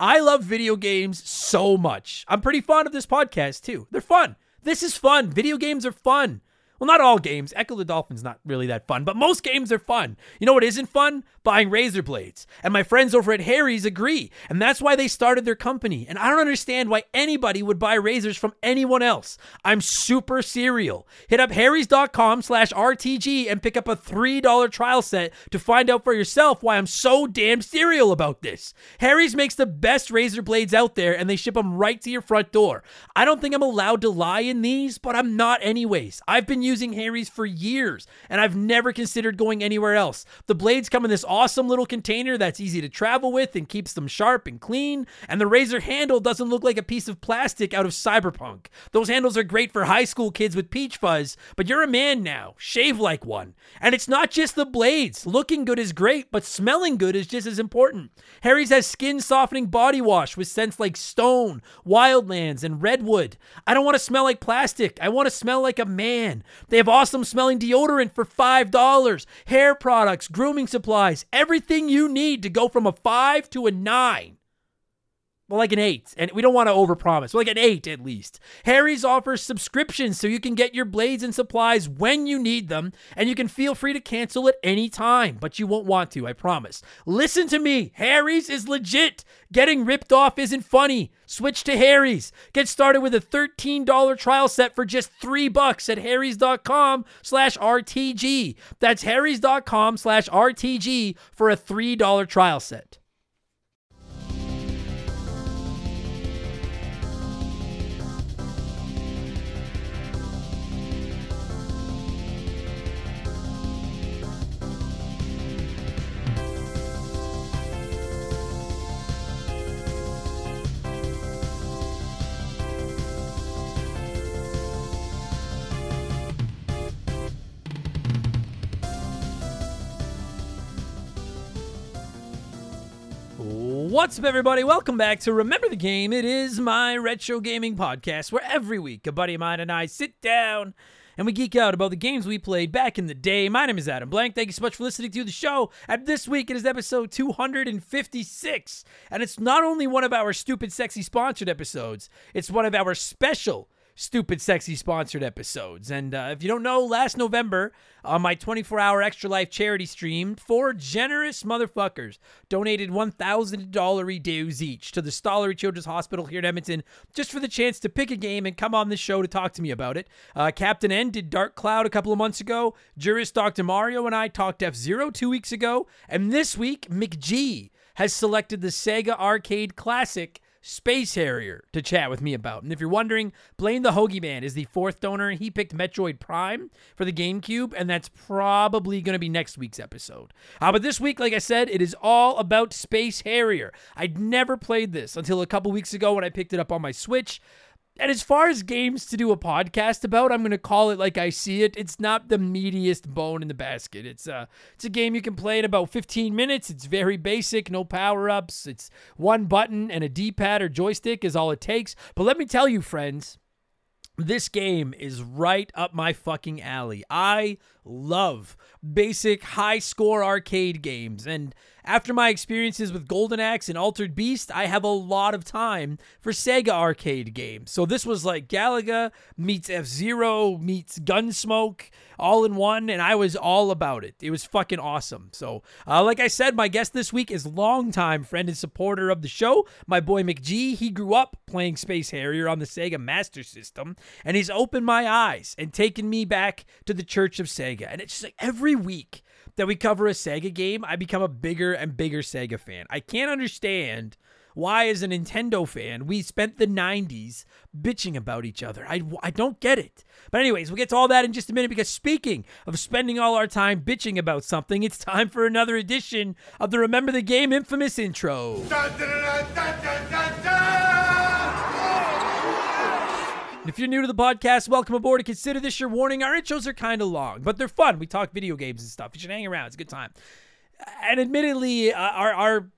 I love video games so much. I'm pretty fond of this podcast too. They're fun. This is fun. Video games are fun. Well, not all games. Ecco the Dolphin's not really that fun, but most games are fun. You know what isn't fun? Buying razor blades. And my friends over at Harry's agree. And that's why they started their company. And I don't understand why anybody would buy razors from anyone else. I'm super serial. Hit up harrys.com slash RTG and pick up a $3 trial set to find out for yourself why I'm so damn serial about this. Harry's makes the best razor blades out there and they ship them right to your front door. I don't think I'm allowed to lie in these, but I'm not anyways. I've been using Harry's for years, and I've never considered going anywhere else. The blades come in this awesome little container that's easy to travel with and keeps them sharp and clean, and the razor handle doesn't look like a piece of plastic out of cyberpunk. Those handles are great for high school kids with peach fuzz, but you're a man now. Shave like one. And it's not just the blades. Looking good is great, but smelling good is just as important. Harry's has skin softening body wash with scents like stone, wildlands, and redwood. I don't want to smell like plastic. I want to smell like a man. They have awesome smelling deodorant for $5, hair products, grooming supplies, everything you need to go from a 5 to a 9. Well, like an eight, and we don't want to overpromise. Well, like an eight at least. Harry's offers subscriptions so you can get your blades and supplies when you need them, and you can feel free to cancel at any time, but you won't want to, I promise. Listen to me, Harry's is legit. Getting ripped off isn't funny. Switch to Harry's. Get started with a $13 trial set for just three bucks at harrys.com slash RTG. That's harrys.com slash RTG for a $3 trial set. What's up, everybody? Welcome back to Remember the Game. It is my retro gaming podcast where every week a buddy of mine and I sit down and we geek out about the games we played back in the day. My name is Adam Blank. Thank you so much for listening to the show. And this week it is episode 256. And it's not only one of our stupid, sexy sponsored episodes, it's one of our special stupid sexy sponsored episodes. And uh, if you don't know last november on my 24 hour extra life charity stream four generous motherfuckers donated $1000 dues each to the stollery children's hospital here in edmonton just for the chance to pick a game and come on the show to talk to me about it. Uh, captain n did dark cloud a couple of months ago. Jurist dr mario and i talked f-zero two weeks ago. And this week mcg has selected the sega arcade classic Space Harrier to chat with me about. And if you're wondering, Blaine the Hoagie Man is the fourth donor. He picked Metroid Prime for the GameCube, and that's probably going to be next week's episode. Uh, but this week, like I said, it is all about Space Harrier. I'd never played this until a couple weeks ago when I picked it up on my Switch. And as far as games to do a podcast about, I'm going to call it like I see it. It's not the meatiest bone in the basket. It's a it's a game you can play in about 15 minutes. It's very basic, no power-ups. It's one button and a D-pad or joystick is all it takes. But let me tell you, friends, this game is right up my fucking alley. I love basic high score arcade games and after my experiences with Golden Axe and Altered Beast, I have a lot of time for Sega arcade games. So this was like Galaga meets F Zero meets Gunsmoke all in one, and I was all about it. It was fucking awesome. So, uh, like I said, my guest this week is longtime friend and supporter of the show, my boy McG. He grew up playing Space Harrier on the Sega Master System, and he's opened my eyes and taken me back to the Church of Sega. And it's just like every week that we cover a Sega game, I become a bigger and bigger Sega fan. I can't understand why, as a Nintendo fan, we spent the 90s bitching about each other. I, I don't get it. But, anyways, we'll get to all that in just a minute because speaking of spending all our time bitching about something, it's time for another edition of the Remember the Game infamous intro. If you're new to the podcast, welcome aboard and consider this your warning. Our intros are kind of long, but they're fun. We talk video games and stuff. You should hang around. It's a good time. And admittedly, uh, our our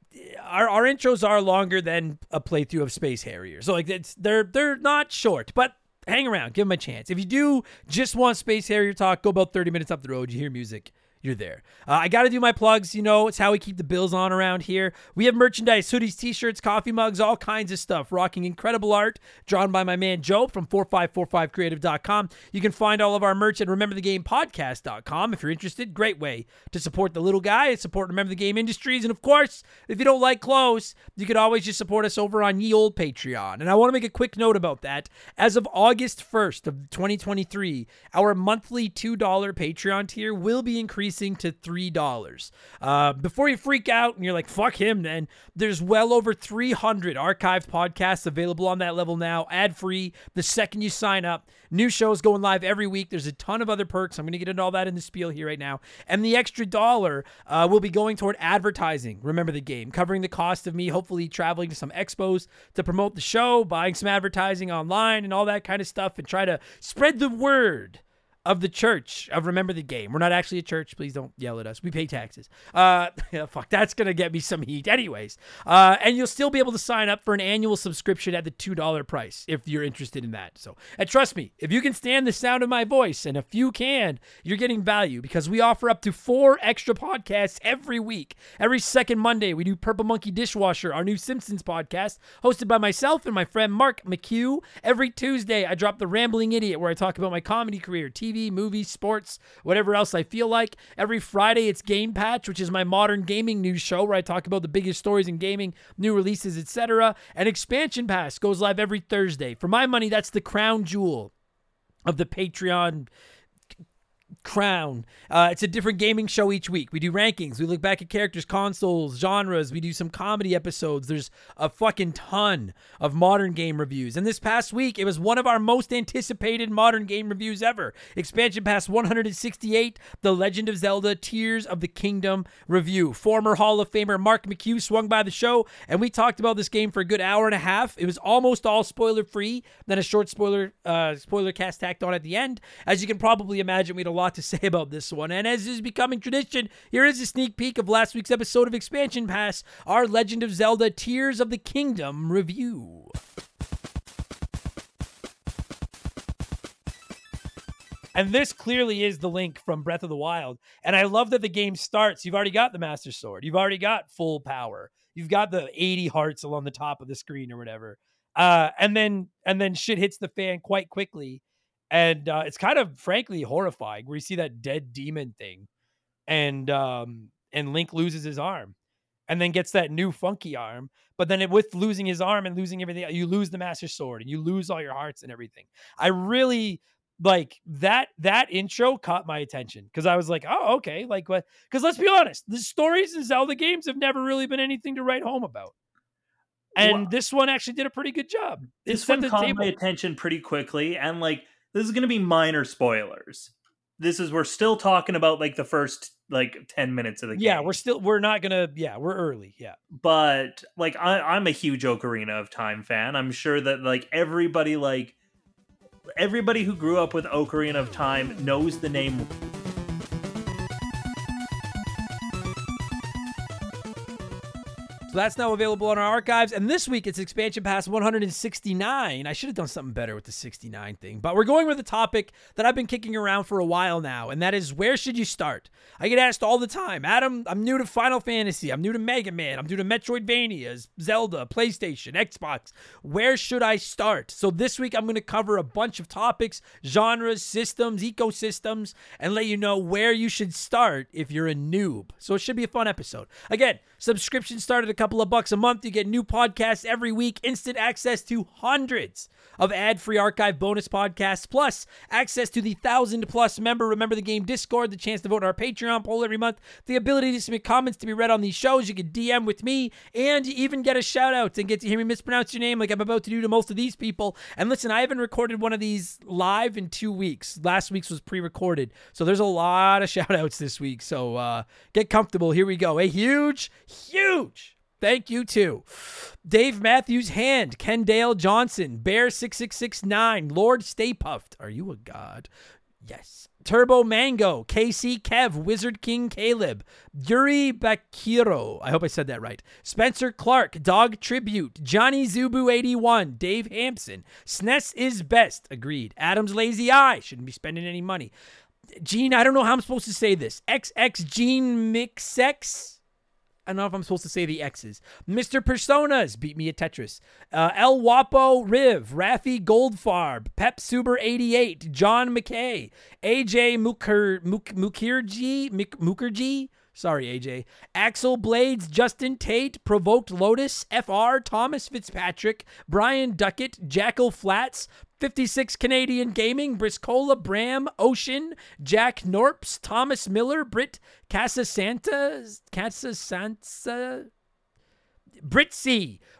our, our intros are longer than a playthrough of Space Harrier. So like it's they're they're not short, but hang around, give them a chance. If you do just want Space Harrier talk, go about 30 minutes up the road, you hear music, you're there. Uh, I got to do my plugs. You know, it's how we keep the bills on around here. We have merchandise, hoodies, t shirts, coffee mugs, all kinds of stuff. Rocking incredible art drawn by my man Joe from 4545creative.com. You can find all of our merch at rememberthegamepodcast.com if you're interested. Great way to support the little guy and support Remember the Game Industries. And of course, if you don't like clothes, you could always just support us over on ye old Patreon. And I want to make a quick note about that. As of August 1st of 2023, our monthly $2 Patreon tier will be increasing to $3. Uh, before you freak out and you're like, fuck him, then there's well over 300 archived podcasts available on that level now, ad free, the second you sign up. New shows going live every week. There's a ton of other perks. I'm going to get into all that in the spiel here right now. And the extra dollar uh, will be going toward advertising. Remember the game, covering the cost of me hopefully traveling to some expos to promote the show, buying some advertising online, and all that kind of stuff, and try to spread the word of the church of Remember the Game. We're not actually a church. Please don't yell at us. We pay taxes. Uh, fuck, that's gonna get me some heat, anyways. Uh, and you'll still be able to sign up for an annual subscription at the two dollar price if you're interested in that. So, and trust me, if you can stand the sound of my voice, and if you can, you're getting value because we offer up to four extra podcasts every week. Every second Monday, we do Purple Monkey Dishwasher, our new Simpsons podcast, hosted by myself and my friend Mark McHugh. Every Tuesday, I drop the Rambling Idiot, where I talk about my comedy career, TV TV, movies, sports, whatever else I feel like. Every Friday, it's Game Patch, which is my modern gaming news show where I talk about the biggest stories in gaming, new releases, etc. And Expansion Pass goes live every Thursday. For my money, that's the crown jewel of the Patreon crown. Uh, it's a different gaming show each week. We do rankings. We look back at characters, consoles, genres. We do some comedy episodes. There's a fucking ton of modern game reviews. And this past week, it was one of our most anticipated modern game reviews ever. Expansion Pass 168, The Legend of Zelda Tears of the Kingdom review. Former Hall of Famer Mark McHugh swung by the show, and we talked about this game for a good hour and a half. It was almost all spoiler free. Then a short spoiler uh, spoiler cast tacked on at the end. As you can probably imagine, we had a lot to say about this one. And as is becoming tradition, here is a sneak peek of last week's episode of Expansion Pass, our Legend of Zelda Tears of the Kingdom review. And this clearly is the link from Breath of the Wild. And I love that the game starts. You've already got the Master Sword. You've already got full power. You've got the 80 hearts along the top of the screen or whatever. Uh, and then and then shit hits the fan quite quickly and uh, it's kind of frankly horrifying where you see that dead demon thing and um and link loses his arm and then gets that new funky arm but then it, with losing his arm and losing everything you lose the master sword and you lose all your hearts and everything. I really like that that intro caught my attention because i was like oh okay like what because let's be honest the stories in zelda games have never really been anything to write home about. And this one actually did a pretty good job. It this one caught my attention pretty quickly, and like this is going to be minor spoilers. This is we're still talking about like the first like 10 minutes of the game. Yeah, we're still we're not going to yeah, we're early. Yeah. But like I I'm a huge Ocarina of Time fan. I'm sure that like everybody like everybody who grew up with Ocarina of Time knows the name So that's now available on our archives. And this week it's expansion pass 169. I should have done something better with the 69 thing, but we're going with a topic that I've been kicking around for a while now, and that is where should you start? I get asked all the time, Adam, I'm new to Final Fantasy, I'm new to Mega Man, I'm new to Metroidvania, Zelda, PlayStation, Xbox. Where should I start? So this week I'm going to cover a bunch of topics, genres, systems, ecosystems, and let you know where you should start if you're a noob. So it should be a fun episode. Again, subscription started a couple of bucks a month. You get new podcasts every week, instant access to hundreds of ad-free archive bonus podcasts, plus access to the thousand plus member Remember the Game Discord, the chance to vote on our Patreon poll every month, the ability to submit comments to be read on these shows. You can DM with me, and you even get a shout out and get to hear me mispronounce your name like I'm about to do to most of these people. And listen, I haven't recorded one of these live in two weeks. Last week's was pre-recorded, so there's a lot of shout outs this week. So uh, get comfortable. Here we go. A huge, huge Thank you too. Dave Matthews Hand, Kendale Johnson, Bear6669, Lord Stay Puffed. Are you a god? Yes. Turbo Mango, KC Kev, Wizard King Caleb, Yuri Bakiro, I hope I said that right, Spencer Clark, Dog Tribute, Johnny Zubu81, Dave Hampson, SNES is best, agreed, Adam's Lazy Eye, shouldn't be spending any money, Gene, I don't know how I'm supposed to say this. XX Gene Mixex. I don't know if I'm supposed to say the X's. Mr. Personas beat me at Tetris. Uh, El Wapo Riv, Rafi Goldfarb, Pep Suber 88, John McKay, AJ Mukher, Muk, Mukherjee, Muk, Mukherjee, Sorry, AJ. Axel Blades, Justin Tate, Provoked Lotus, FR, Thomas Fitzpatrick, Brian Duckett, Jackal Flats, 56 Canadian Gaming, Briscola Bram, Ocean, Jack Norps, Thomas Miller, Britt Casa Santa, Casa Santa,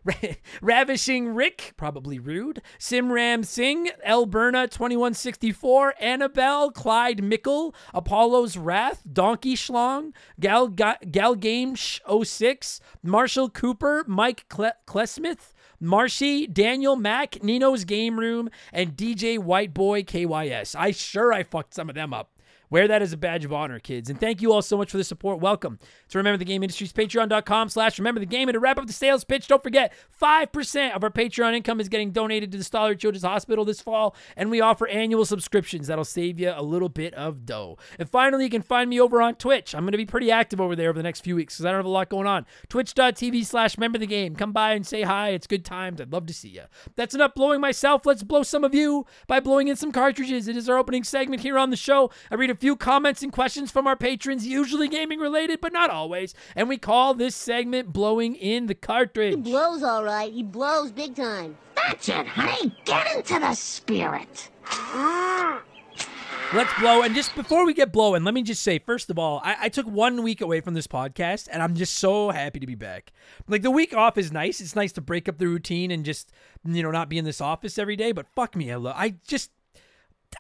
Ravishing Rick, probably rude, Simram Singh, Elberna 2164, Annabelle, Clyde Mickle, Apollo's Wrath, Donkey Schlong, Gal, Gal, Game 06, Marshall Cooper, Mike Klesmith, Marshy, Daniel Mack, Nino's Game Room, and DJ White Boy KYS. I sure I fucked some of them up. Wear that as a badge of honor, kids. And thank you all so much for the support. Welcome to Remember the Game Industries, patreon.com slash remember the game. And to wrap up the sales pitch, don't forget 5% of our Patreon income is getting donated to the Stollery Children's Hospital this fall. And we offer annual subscriptions that'll save you a little bit of dough. And finally, you can find me over on Twitch. I'm going to be pretty active over there over the next few weeks because I don't have a lot going on. Twitch.tv slash remember the game. Come by and say hi. It's good times. I'd love to see you. That's enough blowing myself. Let's blow some of you by blowing in some cartridges. It is our opening segment here on the show. I read a few comments and questions from our patrons, usually gaming related, but not always. And we call this segment Blowing in the Cartridge. He blows all right. He blows big time. That's it, honey. Get into the spirit. Let's blow. And just before we get blowing, let me just say, first of all, I, I, took one week away from this podcast, and I'm just so happy to be back. Like the week off is nice. It's nice to break up the routine and just you know not be in this office every day. But fuck me, I love. I just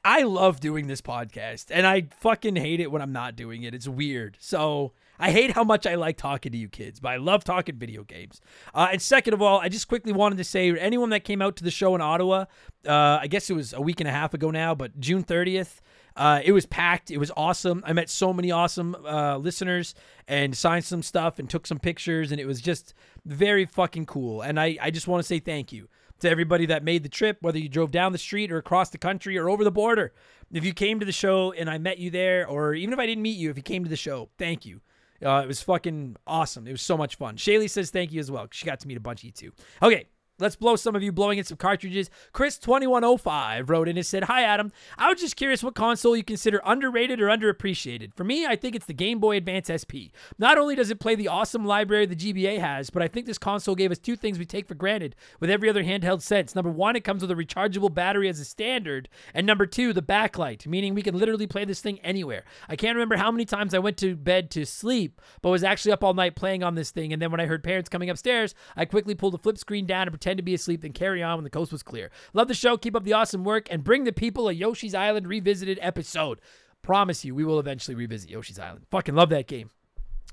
I love doing this podcast, and I fucking hate it when I'm not doing it. It's weird. So I hate how much I like talking to you kids, but I love talking video games. Uh, and second of all, I just quickly wanted to say anyone that came out to the show in Ottawa, uh, I guess it was a week and a half ago now, but June 30th. Uh, it was packed. It was awesome. I met so many awesome uh, listeners and signed some stuff and took some pictures, and it was just very fucking cool. And I, I just want to say thank you to everybody that made the trip, whether you drove down the street or across the country or over the border. If you came to the show and I met you there, or even if I didn't meet you, if you came to the show, thank you. Uh, it was fucking awesome. It was so much fun. Shaylee says thank you as well. She got to meet a bunch of you too. Okay, Let's blow some of you blowing in some cartridges. Chris2105 wrote in and said, Hi, Adam. I was just curious what console you consider underrated or underappreciated. For me, I think it's the Game Boy Advance SP. Not only does it play the awesome library the GBA has, but I think this console gave us two things we take for granted with every other handheld sense. Number one, it comes with a rechargeable battery as a standard. And number two, the backlight, meaning we can literally play this thing anywhere. I can't remember how many times I went to bed to sleep, but was actually up all night playing on this thing. And then when I heard parents coming upstairs, I quickly pulled the flip screen down and pretended to be asleep, then carry on when the coast was clear. Love the show. Keep up the awesome work and bring the people a Yoshi's Island Revisited episode. Promise you, we will eventually revisit Yoshi's Island. Fucking love that game.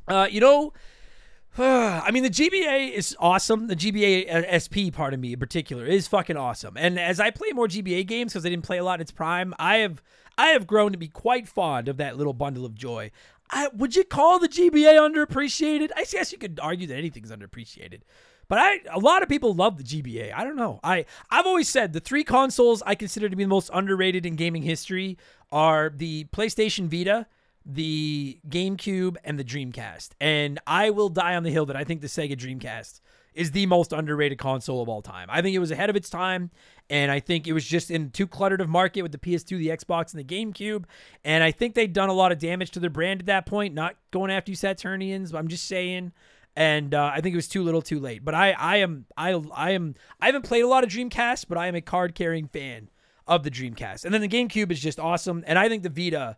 Uh, you know, I mean, the GBA is awesome. The GBA uh, SP part of me in particular is fucking awesome. And as I play more GBA games because I didn't play a lot in its prime, I have I have grown to be quite fond of that little bundle of joy. I, would you call the GBA underappreciated? I guess you could argue that anything's underappreciated. But I a lot of people love the GBA. I don't know. I I've always said the three consoles I consider to be the most underrated in gaming history are the PlayStation Vita, the GameCube, and the Dreamcast. And I will die on the hill that I think the Sega Dreamcast is the most underrated console of all time. I think it was ahead of its time, and I think it was just in too cluttered of market with the PS2, the Xbox, and the GameCube. And I think they'd done a lot of damage to their brand at that point. Not going after you Saturnians, but I'm just saying and uh, I think it was too little, too late. But I, I am, I, I am, I haven't played a lot of Dreamcast, but I am a card carrying fan of the Dreamcast. And then the GameCube is just awesome, and I think the Vita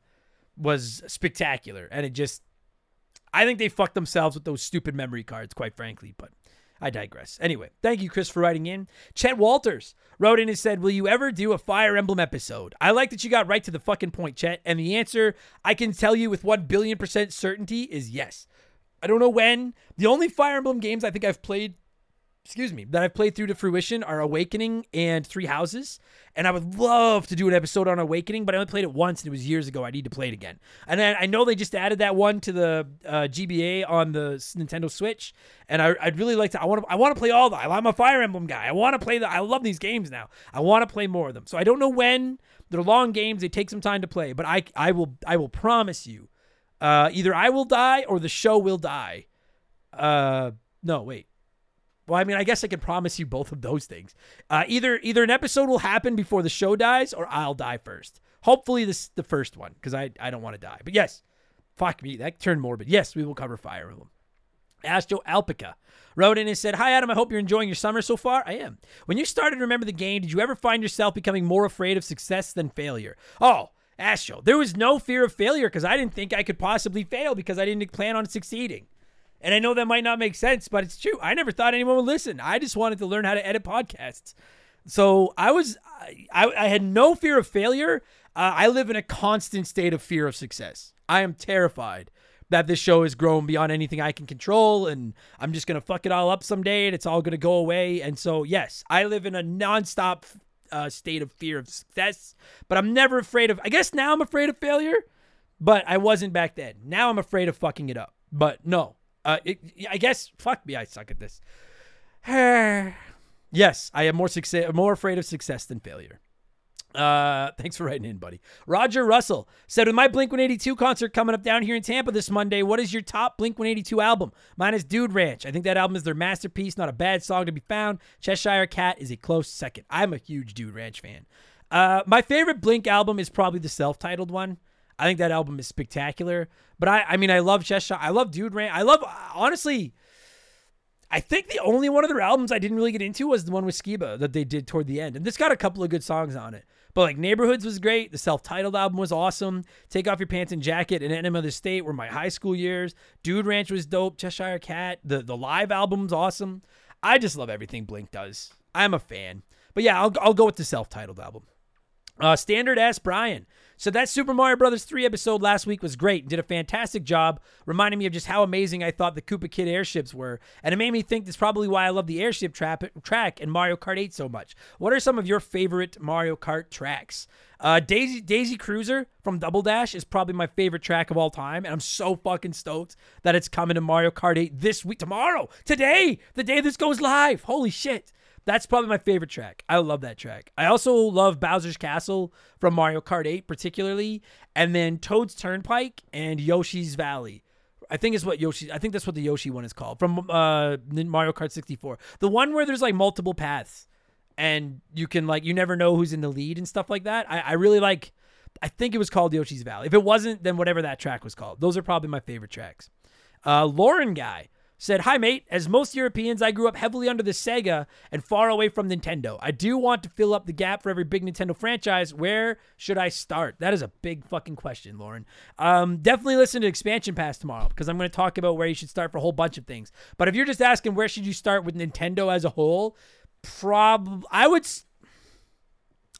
was spectacular. And it just, I think they fucked themselves with those stupid memory cards, quite frankly. But I digress. Anyway, thank you, Chris, for writing in. Chet Walters wrote in and said, Will you ever do a Fire Emblem episode? I like that you got right to the fucking point, Chet. And the answer I can tell you with 1 billion percent certainty is yes. I don't know when. The only Fire Emblem games I think I've played excuse me, that I've played through to fruition are Awakening and Three Houses. And I would love to do an episode on Awakening, but I only played it once and it was years ago. I need to play it again. And then I know they just added that one to the uh, GBA on the Nintendo Switch, and I, I'd really like to. I want to. I want to play all the. I'm a Fire Emblem guy. I want to play the. I love these games now. I want to play more of them. So I don't know when. They're long games. They take some time to play, but I I will I will promise you, uh, either I will die or the show will die. Uh, no, wait. Well, I mean, I guess I can promise you both of those things. Uh, either either an episode will happen before the show dies, or I'll die first. Hopefully, this the first one because I I don't want to die. But yes, fuck me, that turned morbid. Yes, we will cover Fire Emblem. Astro Alpica wrote in and said, Hi, Adam. I hope you're enjoying your summer so far. I am. When you started remember the game, did you ever find yourself becoming more afraid of success than failure? Oh, Astro, there was no fear of failure because I didn't think I could possibly fail because I didn't plan on succeeding. And I know that might not make sense, but it's true. I never thought anyone would listen. I just wanted to learn how to edit podcasts. So I was, I, I had no fear of failure. Uh, I live in a constant state of fear of success. I am terrified that this show has grown beyond anything I can control, and I'm just gonna fuck it all up someday, and it's all gonna go away. And so, yes, I live in a nonstop uh, state of fear of success, but I'm never afraid of. I guess now I'm afraid of failure, but I wasn't back then. Now I'm afraid of fucking it up. But no, uh, it, I guess fuck me, I suck at this. yes, I am more success, more afraid of success than failure. Uh, thanks for writing in, buddy. Roger Russell said, with my Blink 182 concert coming up down here in Tampa this Monday, what is your top Blink 182 album? Mine is Dude Ranch. I think that album is their masterpiece, not a bad song to be found. Cheshire Cat is a close second. I'm a huge Dude Ranch fan. Uh, my favorite Blink album is probably the self-titled one. I think that album is spectacular. But I, I mean, I love Cheshire. I love Dude Ranch. I love, honestly, I think the only one of their albums I didn't really get into was the one with Skiba that they did toward the end. And this got a couple of good songs on it. But like Neighborhoods was great. The self-titled album was awesome. Take Off Your Pants and Jacket and Enema of the State were my high school years. Dude Ranch was dope. Cheshire Cat. The the live album's awesome. I just love everything Blink does. I'm a fan. But yeah, I'll, I'll go with the self-titled album. Uh, Standard S. Brian. So that Super Mario Brothers 3 episode last week was great. and Did a fantastic job, reminding me of just how amazing I thought the Koopa Kid airships were. And it made me think that's probably why I love the airship trap, track and Mario Kart 8 so much. What are some of your favorite Mario Kart tracks? Uh, Daisy Daisy Cruiser from Double Dash is probably my favorite track of all time, and I'm so fucking stoked that it's coming to Mario Kart 8 this week, tomorrow, today, the day this goes live. Holy shit! That's probably my favorite track. I love that track. I also love Bowser's Castle from Mario Kart 8, particularly, and then Toad's Turnpike and Yoshi's Valley. I think is what Yoshi. I think that's what the Yoshi one is called from uh, Mario Kart 64. The one where there's like multiple paths, and you can like you never know who's in the lead and stuff like that. I, I really like. I think it was called Yoshi's Valley. If it wasn't, then whatever that track was called. Those are probably my favorite tracks. Uh, Lauren guy said, Hi, mate. As most Europeans, I grew up heavily under the Sega and far away from Nintendo. I do want to fill up the gap for every big Nintendo franchise. Where should I start? That is a big fucking question, Lauren. Um, definitely listen to Expansion Pass tomorrow because I'm going to talk about where you should start for a whole bunch of things. But if you're just asking where should you start with Nintendo as a whole, prob I would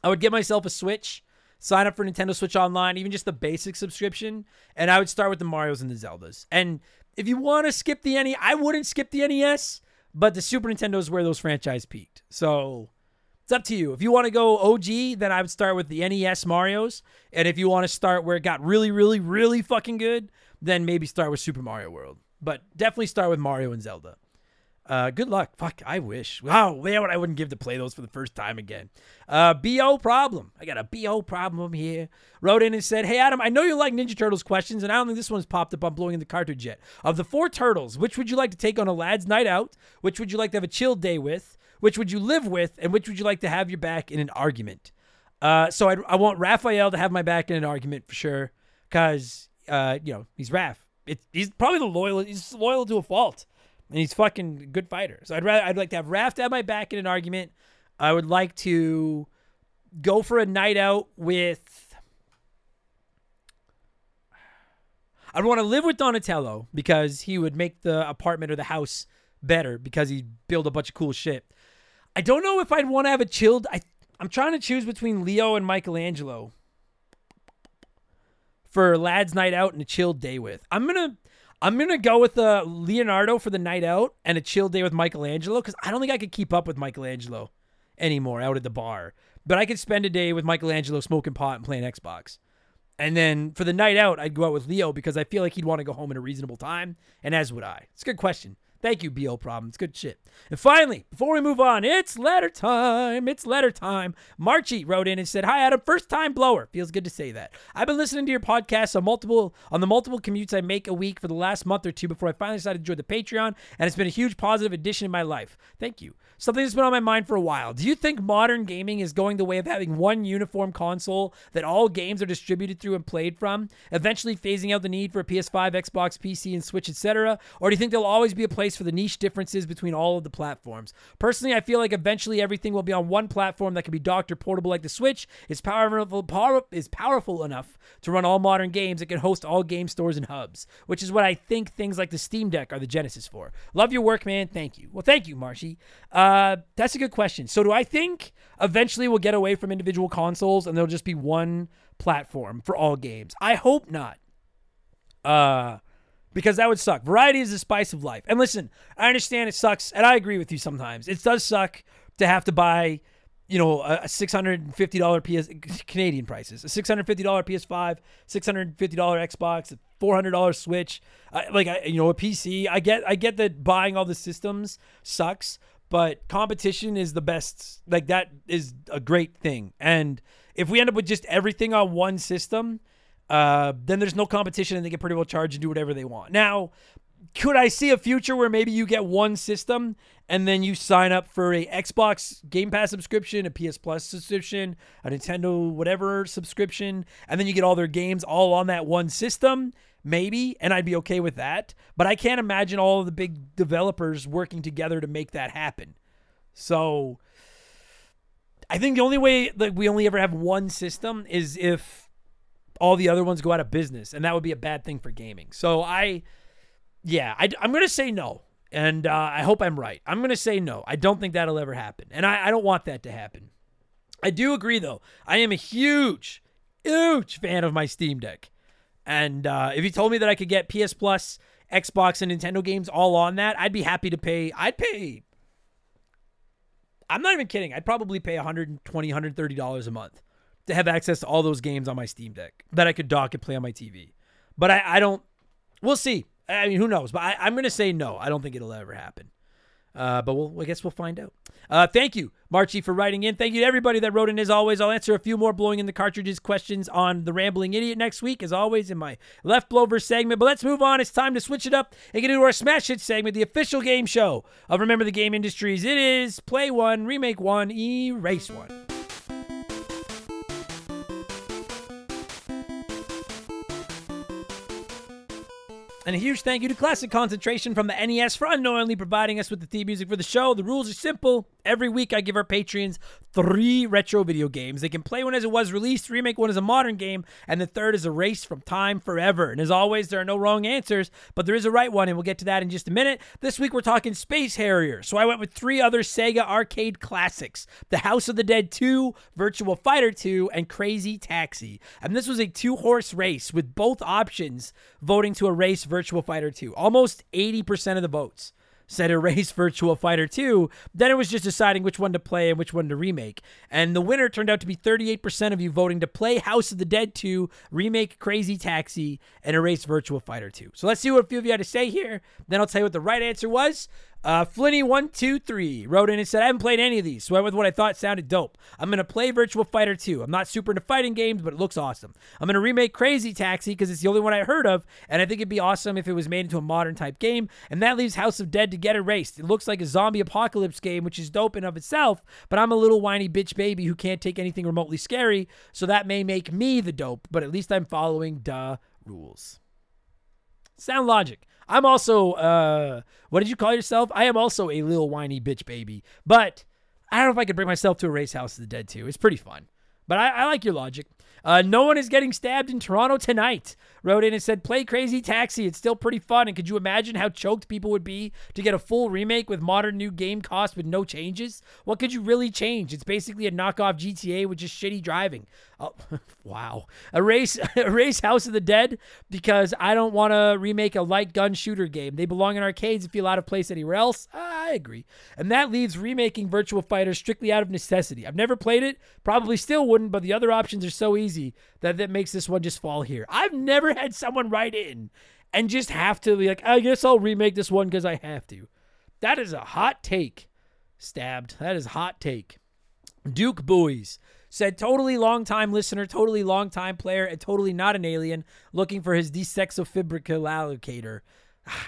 I would get myself a Switch, sign up for Nintendo Switch Online, even just the basic subscription, and I would start with the Mario's and the Zeldas. And if you want to skip the NES, I wouldn't skip the NES, but the Super Nintendo is where those franchise peaked. So it's up to you. If you want to go OG, then I would start with the NES Mario's. And if you want to start where it got really, really, really fucking good, then maybe start with Super Mario World. But definitely start with Mario and Zelda. Uh, good luck. Fuck, I wish. Wow, man, what I wouldn't give to play those for the first time again. Uh, BO problem. I got a BO problem here. Wrote in and said, Hey, Adam, I know you like Ninja Turtles questions, and I don't think this one's popped up on blowing in the cartridge yet. Of the four turtles, which would you like to take on a lad's night out? Which would you like to have a chill day with? Which would you live with? And which would you like to have your back in an argument? Uh, so I'd, I want Raphael to have my back in an argument for sure, because, uh, you know, he's Raph. It, he's probably the loyal, he's loyal to a fault and he's fucking good fighter. So I'd rather I'd like to have Raph have my back in an argument. I would like to go for a night out with. I'd want to live with Donatello because he would make the apartment or the house better because he'd build a bunch of cool shit. I don't know if I'd want to have a chilled. I I'm trying to choose between Leo and Michelangelo for lads' night out and a chilled day with. I'm gonna I'm gonna go with uh, Leonardo for the night out and a chill day with Michelangelo because I don't think I could keep up with Michelangelo anymore out at the bar. But I could spend a day with Michelangelo smoking pot and playing Xbox. And then for the night out, I'd go out with Leo because I feel like he'd want to go home at a reasonable time, and as would I. It's a good question. Thank you, BO Problems. Good shit. And finally, before we move on, it's letter time. It's letter time. Marchie wrote in and said, "Hi Adam, first time blower. Feels good to say that. I've been listening to your podcast on multiple on the multiple commutes I make a week for the last month or two before I finally decided to join the Patreon, and it's been a huge positive addition in my life. Thank you. Something that's been on my mind for a while. Do you think modern gaming is going the way of having one uniform console that all games are distributed through and played from, eventually phasing out the need for a PS5, Xbox, PC, and Switch, etc.? Or do you think there'll always be a place for the niche differences between all of the platforms? Personally, I feel like eventually everything will be on one platform that can be docked or portable like the Switch is powerful power, is powerful enough to run all modern games. It can host all game stores and hubs, which is what I think things like the Steam Deck are the genesis for. Love your work, man. Thank you. Well, thank you, Marshy. Uh, that's a good question. So, do I think eventually we'll get away from individual consoles and there'll just be one platform for all games? I hope not. Uh, because that would suck. Variety is the spice of life. And listen, I understand it sucks, and I agree with you sometimes. It does suck to have to buy, you know, a $650 PS Canadian prices, a $650 PS5, $650 Xbox, a $400 Switch, like you know, a PC. I get I get that buying all the systems sucks, but competition is the best. Like that is a great thing. And if we end up with just everything on one system, uh, then there's no competition and they can pretty well charge and do whatever they want. Now, could I see a future where maybe you get one system and then you sign up for a Xbox Game Pass subscription, a PS Plus subscription, a Nintendo whatever subscription, and then you get all their games all on that one system? Maybe, and I'd be okay with that. But I can't imagine all of the big developers working together to make that happen. So I think the only way that we only ever have one system is if all the other ones go out of business, and that would be a bad thing for gaming. So I, yeah, I, am to say no, and uh, I hope I'm right. I'm to say no. I don't think that'll ever happen, and I, I don't want that to happen. I do agree, though. I am a huge, huge fan of my Steam Deck, and uh, if you told me that I could get PS Plus, Xbox, and Nintendo games all on that, I'd be happy to pay. I'd pay. I'm not even kidding. I'd probably pay 120 $130 a month to have access to all those games on my Steam Deck that I could dock and play on my TV. But I, I don't. We'll see. I mean, who knows? But I, am going to say no. I don't think it'll ever happen. Uh, but we'll, I guess we'll find out. Uh, thank you, Marchie, for writing in. Thank you to everybody that wrote in. As always, I'll answer a few more blowing in the cartridges questions on the Rambling Idiot next week, as always, in my left blower segment. But let's move on. It's time to switch it up and get into our Smash Hit segment, the official game show of Remember the Game Industries. It is Play One, Remake One, Erase One. And a huge thank you to Classic Concentration from the NES for unknowingly providing us with the theme music for the show. The rules are simple. Every week, I give our patrons three retro video games. They can play one as it was released, remake one as a modern game, and the third is a race from time forever. And as always, there are no wrong answers, but there is a right one, and we'll get to that in just a minute. This week, we're talking Space Harrier. So I went with three other Sega arcade classics The House of the Dead 2, Virtual Fighter 2, and Crazy Taxi. And this was a two horse race with both options voting to erase Virtua Fighter 2. Almost 80% of the votes said erase Virtual Fighter 2. Then it was just deciding which one to play and which one to remake. And the winner turned out to be 38% of you voting to play House of the Dead 2, remake Crazy Taxi, and erase Virtual Fighter 2. So let's see what a few of you had to say here. Then I'll tell you what the right answer was. Uh, Flinny123 wrote in and said, I haven't played any of these, so I went with what I thought sounded dope. I'm going to play Virtual Fighter 2. I'm not super into fighting games, but it looks awesome. I'm going to remake Crazy Taxi because it's the only one I heard of, and I think it'd be awesome if it was made into a modern type game. And that leaves House of Dead to get erased. It looks like a zombie apocalypse game, which is dope in of itself, but I'm a little whiny bitch baby who can't take anything remotely scary, so that may make me the dope, but at least I'm following duh rules. Sound logic. I'm also, uh, what did you call yourself? I am also a little whiny bitch baby. But I don't know if I could bring myself to a race House of the Dead too. It's pretty fun. But I, I like your logic. Uh, no one is getting stabbed in Toronto tonight. Wrote in and said, Play Crazy Taxi. It's still pretty fun. And could you imagine how choked people would be to get a full remake with modern new game cost with no changes? What could you really change? It's basically a knockoff GTA with just shitty driving. Oh, wow. Erase, erase House of the Dead because I don't want to remake a light gun shooter game. They belong in arcades and feel out of place anywhere else. Ah, I agree. And that leaves remaking Virtual Fighter strictly out of necessity. I've never played it, probably still wouldn't, but the other options are so easy that that makes this one just fall here. I've never had someone write in and just have to be like, I guess I'll remake this one because I have to. That is a hot take. Stabbed. That is hot take. Duke Buoys said totally long time listener, totally long time player, and totally not an alien looking for his desexofibrillator.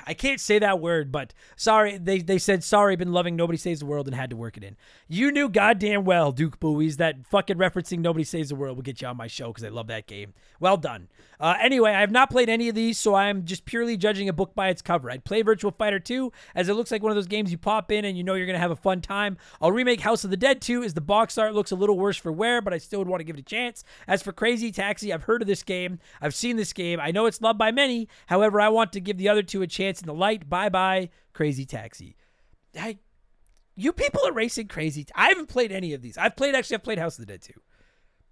I can't say that word, but sorry. They, they said, sorry, been loving Nobody Saves the World and had to work it in. You knew goddamn well, Duke Buoys, that fucking referencing Nobody Saves the World will get you on my show because I love that game. Well done. Uh, anyway, I have not played any of these, so I'm just purely judging a book by its cover. I'd play Virtual Fighter 2, as it looks like one of those games you pop in and you know you're going to have a fun time. I'll remake House of the Dead 2, as the box art looks a little worse for wear, but I still would want to give it a chance. As for Crazy Taxi, I've heard of this game. I've seen this game. I know it's loved by many. However, I want to give the other two a chance in the light. Bye bye, Crazy Taxi. I, you people are racing crazy. I haven't played any of these. I've played actually. I've played House of the Dead 2.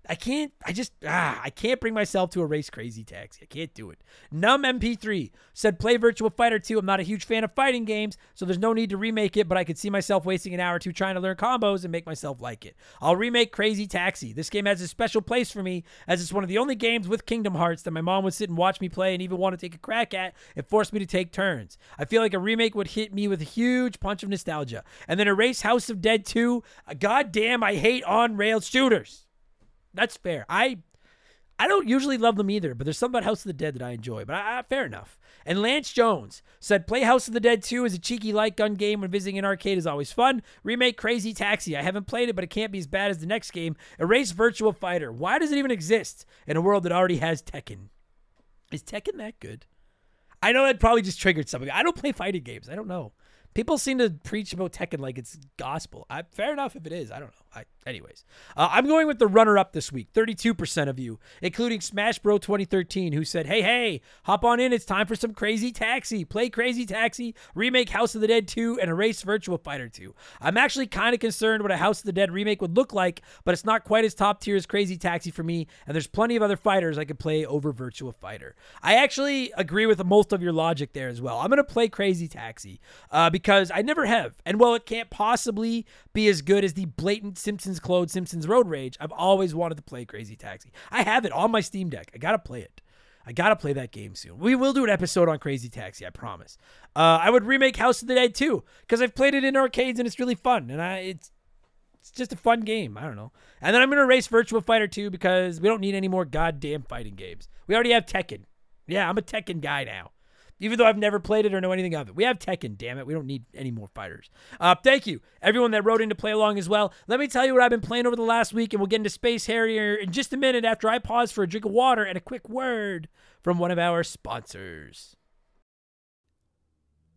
I can't. I just ah. I can't bring myself to erase Crazy Taxi. I can't do it. Numb MP3 said play Virtual Fighter 2. I'm not a huge fan of fighting games, so there's no need to remake it. But I could see myself wasting an hour or two trying to learn combos and make myself like it. I'll remake Crazy Taxi. This game has a special place for me, as it's one of the only games with Kingdom Hearts that my mom would sit and watch me play and even want to take a crack at. It forced me to take turns. I feel like a remake would hit me with a huge punch of nostalgia. And then erase House of Dead 2. God damn, I hate on rail shooters. That's fair. I I don't usually love them either, but there's something about House of the Dead that I enjoy. But I, I, fair enough. And Lance Jones said, "Play House of the Dead 2 is a cheeky light gun game when visiting an arcade is always fun. Remake Crazy Taxi. I haven't played it, but it can't be as bad as the next game. Erase Virtual Fighter. Why does it even exist in a world that already has Tekken? Is Tekken that good? I know that probably just triggered something. I don't play fighting games. I don't know. People seem to preach about Tekken like it's gospel. I, fair enough if it is. I don't know. I, anyways, uh, I'm going with the runner-up this week. 32% of you, including Smash Bro 2013, who said, "Hey, hey, hop on in. It's time for some Crazy Taxi. Play Crazy Taxi, remake House of the Dead 2, and erase Virtual Fighter 2." I'm actually kind of concerned what a House of the Dead remake would look like, but it's not quite as top tier as Crazy Taxi for me. And there's plenty of other fighters I could play over Virtual Fighter. I actually agree with most of your logic there as well. I'm gonna play Crazy Taxi uh, because I never have, and while it can't possibly be as good as the blatant Simpsons clone Simpsons Road Rage, I've always wanted to play Crazy Taxi. I have it on my Steam Deck. I gotta play it. I gotta play that game soon. We will do an episode on Crazy Taxi, I promise. Uh, I would remake House of the Dead too, because I've played it in arcades and it's really fun, and I it's it's just a fun game. I don't know. And then I'm gonna race Virtua Fighter 2 because we don't need any more goddamn fighting games. We already have Tekken. Yeah, I'm a Tekken guy now even though I've never played it or know anything of it. We have Tekken, damn it. We don't need any more fighters. Uh, thank you, everyone that wrote in to play along as well. Let me tell you what I've been playing over the last week, and we'll get into Space Harrier in just a minute after I pause for a drink of water and a quick word from one of our sponsors.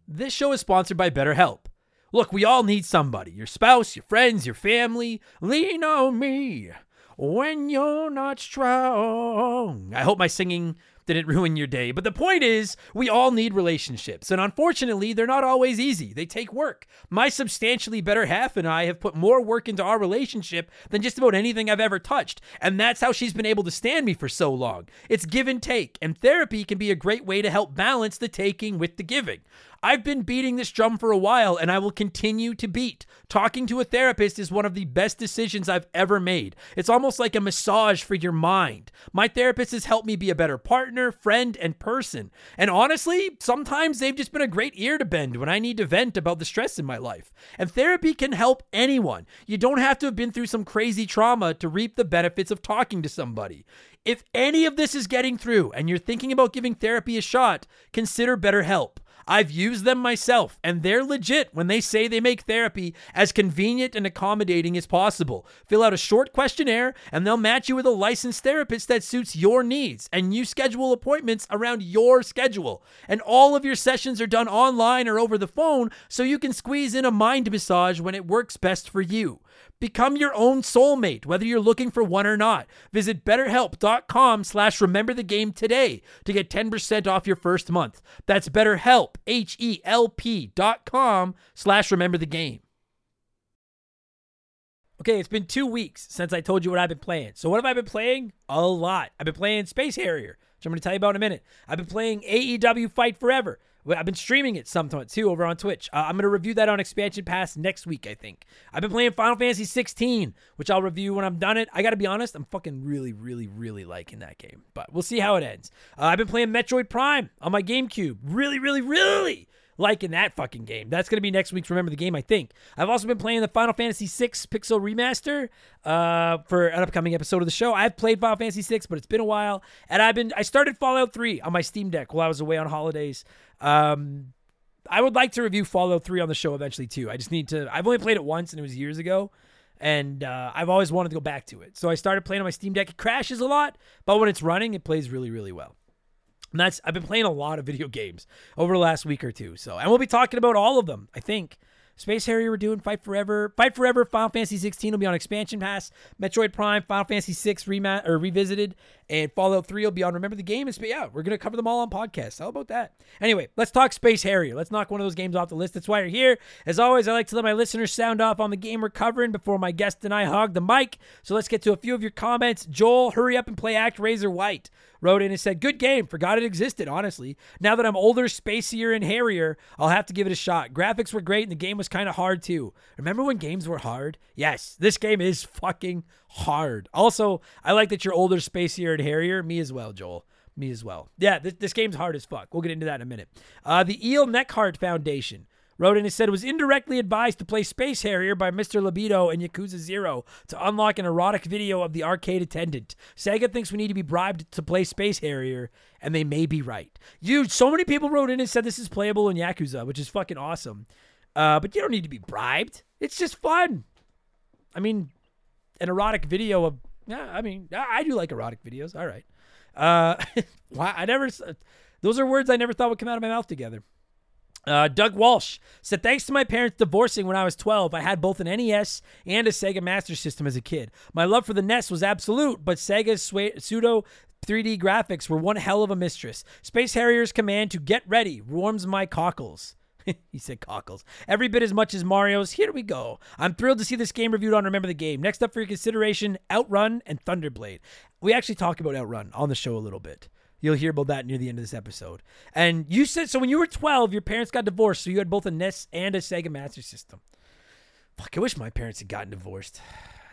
This show is sponsored by BetterHelp. Look, we all need somebody your spouse, your friends, your family. Lean on me when you're not strong. I hope my singing didn't ruin your day. But the point is, we all need relationships. And unfortunately, they're not always easy. They take work. My substantially better half and I have put more work into our relationship than just about anything I've ever touched. And that's how she's been able to stand me for so long. It's give and take. And therapy can be a great way to help balance the taking with the giving. I've been beating this drum for a while and I will continue to beat. Talking to a therapist is one of the best decisions I've ever made. It's almost like a massage for your mind. My therapist has helped me be a better partner, friend, and person. And honestly, sometimes they've just been a great ear to bend when I need to vent about the stress in my life. And therapy can help anyone. You don't have to have been through some crazy trauma to reap the benefits of talking to somebody. If any of this is getting through and you're thinking about giving therapy a shot, consider BetterHelp. I've used them myself, and they're legit when they say they make therapy as convenient and accommodating as possible. Fill out a short questionnaire, and they'll match you with a licensed therapist that suits your needs, and you schedule appointments around your schedule. And all of your sessions are done online or over the phone, so you can squeeze in a mind massage when it works best for you. Become your own soulmate, whether you're looking for one or not. Visit betterhelp.com slash remember the game today to get 10% off your first month. That's betterhelp, H-E-L-P dot com slash remember the game. Okay, it's been two weeks since I told you what I've been playing. So what have I been playing? A lot. I've been playing Space Harrier, which I'm going to tell you about in a minute. I've been playing AEW Fight Forever. I've been streaming it sometimes too over on Twitch. Uh, I'm going to review that on Expansion Pass next week, I think. I've been playing Final Fantasy 16, which I'll review when I'm done it. I got to be honest, I'm fucking really, really, really liking that game, but we'll see how it ends. Uh, I've been playing Metroid Prime on my GameCube. Really, really, really liking that fucking game. That's going to be next week's Remember the Game, I think. I've also been playing the Final Fantasy VI Pixel Remaster uh, for an upcoming episode of the show. I've played Final Fantasy VI, but it's been a while. And I've been I started Fallout 3 on my Steam Deck while I was away on holidays. Um, I would like to review Fallout 3 on the show eventually too. I just need to I've only played it once and it was years ago. And uh, I've always wanted to go back to it. So I started playing on my Steam Deck. It crashes a lot, but when it's running, it plays really, really well. And that's I've been playing a lot of video games over the last week or two. So, and we'll be talking about all of them, I think. Space Harrier, we're doing Fight Forever. Fight Forever, Final Fantasy 16 will be on Expansion Pass. Metroid Prime, Final Fantasy 6 remat or revisited, and Fallout 3 will be on Remember the Game. And yeah, we're gonna cover them all on podcast. How about that? Anyway, let's talk Space Harrier. Let's knock one of those games off the list. That's why you're here. As always, I like to let my listeners sound off on the game we're covering before my guest and I hog the mic. So let's get to a few of your comments. Joel, hurry up and play Act Razor White wrote in and said, Good game. Forgot it existed, honestly. Now that I'm older, spacier, and hairier, I'll have to give it a shot. Graphics were great and the game was kind of hard too. Remember when games were hard? Yes, this game is fucking hard. Also, I like that you're older, spacier, and hairier. Me as well, Joel. Me as well. Yeah, this, this game's hard as fuck. We'll get into that in a minute. Uh, the Eel Neckhart Foundation wrote in and said was indirectly advised to play Space Harrier by Mr. Libido and Yakuza Zero to unlock an erotic video of the arcade attendant. Sega thinks we need to be bribed to play Space Harrier, and they may be right. You, so many people wrote in and said this is playable in Yakuza, which is fucking awesome. Uh, but you don't need to be bribed. It's just fun. I mean, an erotic video of yeah. I mean, I do like erotic videos. All right. Uh, why I never. Those are words I never thought would come out of my mouth together. Uh, Doug Walsh said, Thanks to my parents divorcing when I was 12, I had both an NES and a Sega Master System as a kid. My love for the NES was absolute, but Sega's pseudo 3D graphics were one hell of a mistress. Space Harrier's command to get ready warms my cockles. he said cockles. Every bit as much as Mario's. Here we go. I'm thrilled to see this game reviewed on Remember the Game. Next up for your consideration Outrun and Thunderblade. We actually talk about Outrun on the show a little bit. You'll hear about that near the end of this episode. And you said so when you were 12, your parents got divorced, so you had both a NES and a Sega Master System. Fuck, I wish my parents had gotten divorced.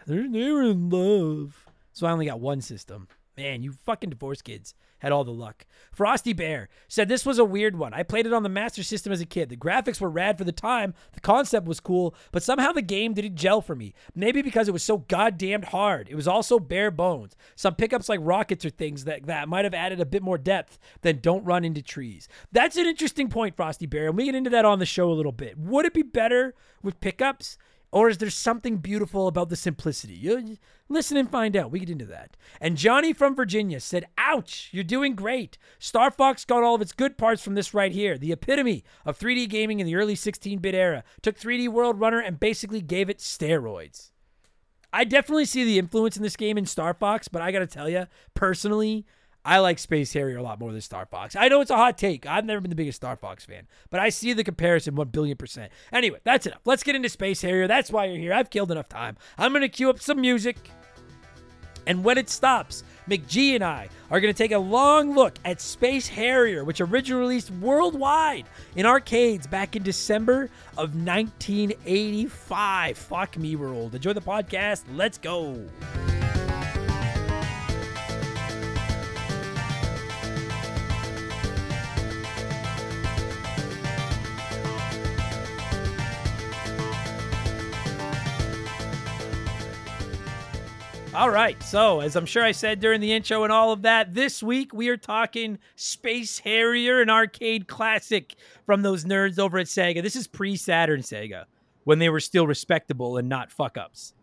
They're, they were in love. So I only got one system. Man, you fucking divorced kids had all the luck. Frosty Bear said this was a weird one. I played it on the Master System as a kid. The graphics were rad for the time, the concept was cool, but somehow the game didn't gel for me. Maybe because it was so goddamned hard. It was also bare bones. Some pickups like rockets or things that, that might have added a bit more depth than don't run into trees. That's an interesting point, Frosty Bear, and we get into that on the show a little bit. Would it be better with pickups? Or is there something beautiful about the simplicity? You listen and find out. We get into that. And Johnny from Virginia said, Ouch, you're doing great. Star Fox got all of its good parts from this right here. The epitome of 3D gaming in the early 16 bit era. Took 3D World Runner and basically gave it steroids. I definitely see the influence in this game in Star Fox, but I got to tell you, personally, I like Space Harrier a lot more than Star Fox. I know it's a hot take. I've never been the biggest Star Fox fan, but I see the comparison 1 billion percent. Anyway, that's enough. Let's get into Space Harrier. That's why you're here. I've killed enough time. I'm going to cue up some music. And when it stops, McG and I are going to take a long look at Space Harrier, which originally released worldwide in arcades back in December of 1985. Fuck me, we're old. Enjoy the podcast. Let's go. All right. So, as I'm sure I said during the intro and all of that, this week we are talking Space Harrier, an arcade classic from those nerds over at Sega. This is pre Saturn Sega when they were still respectable and not fuck ups.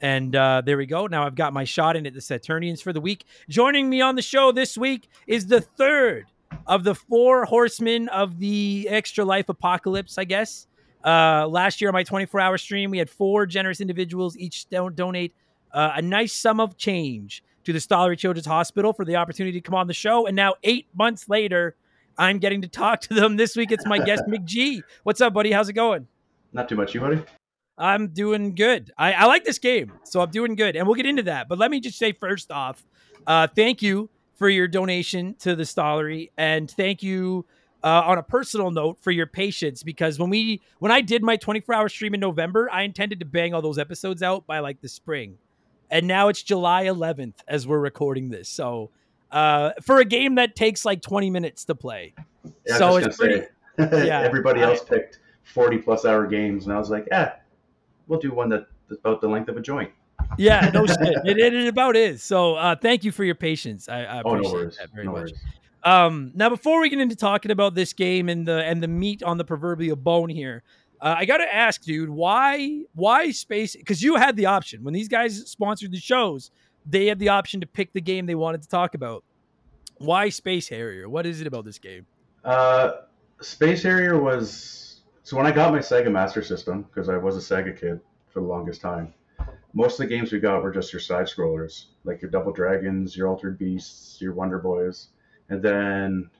And uh, there we go. Now I've got my shot in at the Saturnians for the week. Joining me on the show this week is the third of the four horsemen of the Extra Life Apocalypse, I guess. Uh, last year on my 24 hour stream, we had four generous individuals each don- donate uh, a nice sum of change to the Stollery Children's Hospital for the opportunity to come on the show. And now, eight months later, I'm getting to talk to them. This week, it's my guest, McG. What's up, buddy? How's it going? Not too much, you buddy. I'm doing good. I, I like this game, so I'm doing good. And we'll get into that. But let me just say first off, uh, thank you for your donation to the Stollery. And thank you uh, on a personal note for your patience because when we when I did my 24 hour stream in November, I intended to bang all those episodes out by like the spring and now it's July 11th as we're recording this. So uh, for a game that takes like 20 minutes to play, Yeah, so it's pretty. yeah, everybody I- else picked 40 plus hour games, and I was like, yeah, we'll do one that, that's about the length of a joint. Yeah, no shit. It, it, it about is. So uh, thank you for your patience. I, I Oh, appreciate no that very no much. Um, now, before we get into talking about this game and the and the meat on the proverbial bone here, uh, I got to ask, dude, why why space? Because you had the option when these guys sponsored the shows, they had the option to pick the game they wanted to talk about. Why Space Harrier? What is it about this game? Uh, Space Harrier was so when I got my Sega Master System because I was a Sega kid for the longest time. Most of the games we got were just your side scrollers, like your Double Dragons, your Altered Beasts, your Wonder Boys, and then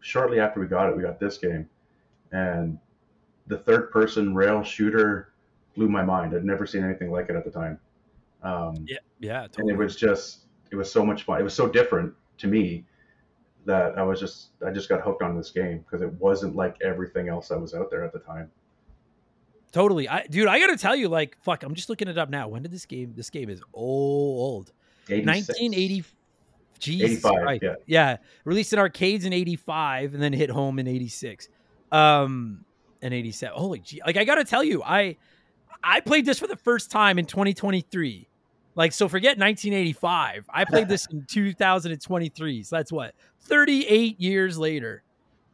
shortly after we got it, we got this game, and the third-person rail shooter blew my mind. I'd never seen anything like it at the time. Um, Yeah, yeah, and it was just it was so much fun it was so different to me that i was just i just got hooked on this game because it wasn't like everything else that was out there at the time Totally. I dude, I gotta tell you, like, fuck, I'm just looking it up now. When did this game this game is old. 86. 1980 Jesus 85, Christ. yeah. yeah. Released in arcades in 85 and then hit home in 86. Um and 87. Holy gee. Like I gotta tell you, I I played this for the first time in 2023. Like, so forget 1985. I played this in 2023. So that's what 38 years later.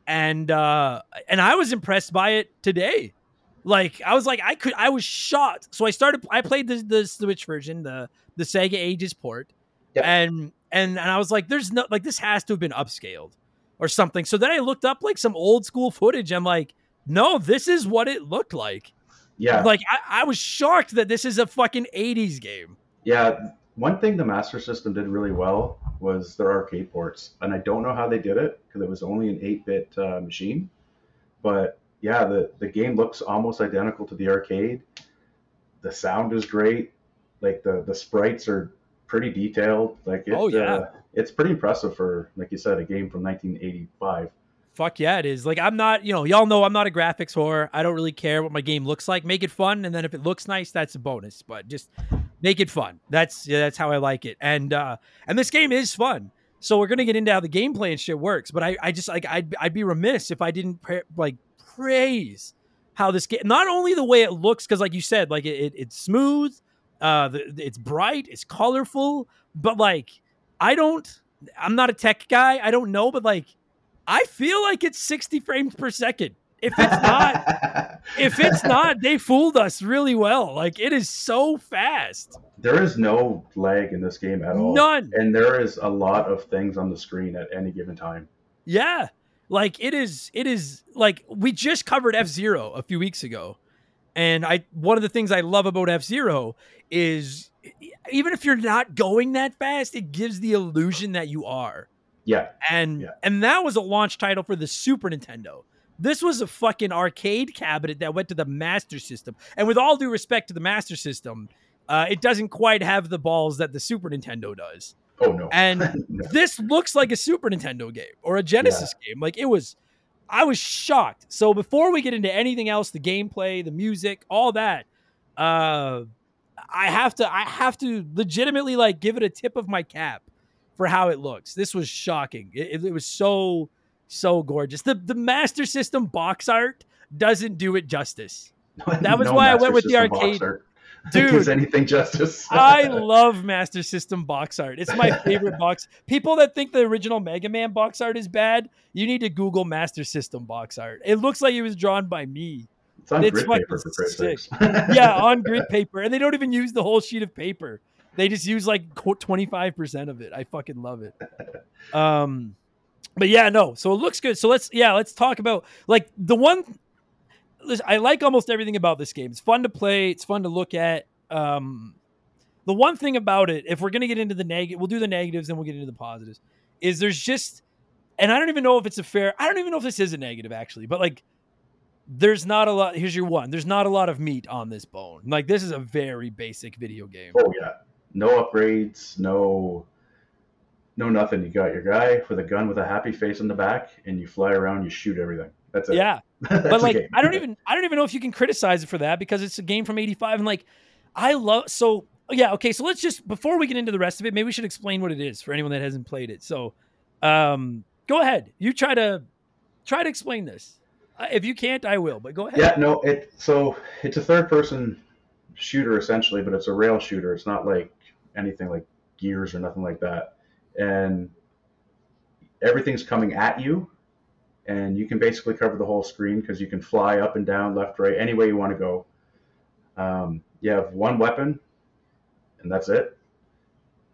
And uh and I was impressed by it today. Like I was like I could I was shocked. So I started I played the the Switch version, the the Sega Ages port. Yep. And and and I was like there's no like this has to have been upscaled or something. So then I looked up like some old school footage. I'm like, no, this is what it looked like. yeah Like I, I was shocked that this is a fucking 80s game. yeah one thing the master system did really well was their arcade ports and i don't know how they did it because it was only an 8-bit uh, machine but yeah the, the game looks almost identical to the arcade the sound is great like the the sprites are pretty detailed like it, Oh, yeah. uh, it's pretty impressive for like you said a game from 1985 Fuck yeah, it is. Like I'm not, you know, y'all know I'm not a graphics whore. I don't really care what my game looks like. Make it fun, and then if it looks nice, that's a bonus. But just make it fun. That's yeah, that's how I like it. And uh and this game is fun. So we're gonna get into how the gameplay and shit works. But I, I just like I'd I'd be remiss if I didn't pra- like praise how this game. Not only the way it looks, because like you said, like it, it it's smooth, uh, the, it's bright, it's colorful, but like I don't. I'm not a tech guy. I don't know, but like I feel like it's 60 frames per second. If it's not, if it's not, they fooled us really well. Like it is so fast. there is no lag in this game at all None. and there is a lot of things on the screen at any given time Yeah. Like it is it is like we just covered F-Zero a few weeks ago. And I one of the things I love about F-Zero is even if you're not going that fast, it gives the illusion that you are. Yeah and Yeah. and that was a launch title for the Super Nintendo. This was a fucking arcade cabinet that went to the Master System. And with all due respect to the Master System, uh, it doesn't quite have the balls that the Super Nintendo does. oh no And No. this looks like a Super Nintendo game or a Genesis game. Like it was, I was shocked. So before we get into anything else, the gameplay, the music, all that, uh, I have to, I have to legitimately like give it a tip of my cap for how it looks. This was shocking. It, it- was so, so gorgeous. The the Master System box art doesn't do it justice. That was No why I went with the System box arcade. Dude. gives anything justice. I love Master System box art. It's my favorite box. People that think the original Mega Man box art is bad, you need to Google Master System box art. It looks like it was drawn by me. it's on it's grid paper for sick. Yeah, on grid paper, and they don't even use the whole sheet of paper. They just use like twenty five percent of it. I fucking love it. Um, but yeah, no. So it looks good. So let's yeah, let's talk about like the one. I like almost everything about this game. It's fun to play. It's fun to look at. Um, the one thing about it, if we're gonna get into the negative, we'll do the negatives, then we'll get into the positives. Is there's just, and I don't even know if it's a fair. I don't even know if this is a negative actually, but like there's not a lot. Here's your one. There's not a lot of meat on this bone. Like this is a very basic video game. Oh yeah, no upgrades, no, no nothing. You got your guy with a gun with a happy face on the back, and you fly around, you shoot everything. That's it. Yeah, That's but like. I don't even I don't even know if you can criticize it for that because it's a game from '85 and like I love so yeah okay so let's just before we get into the rest of it maybe we should explain what it is for anyone that hasn't played it. So um go ahead you try to try to explain this. Uh, If you can't, I will. But go ahead. Yeah, no, it so it's a third person shooter essentially, but it's a rail shooter. It's not like anything like Gears or nothing like that. And everything's coming at you, and you can basically cover the whole screen because you can fly up and down, left, right, any way you want to go. Um, you have one weapon, and that's it.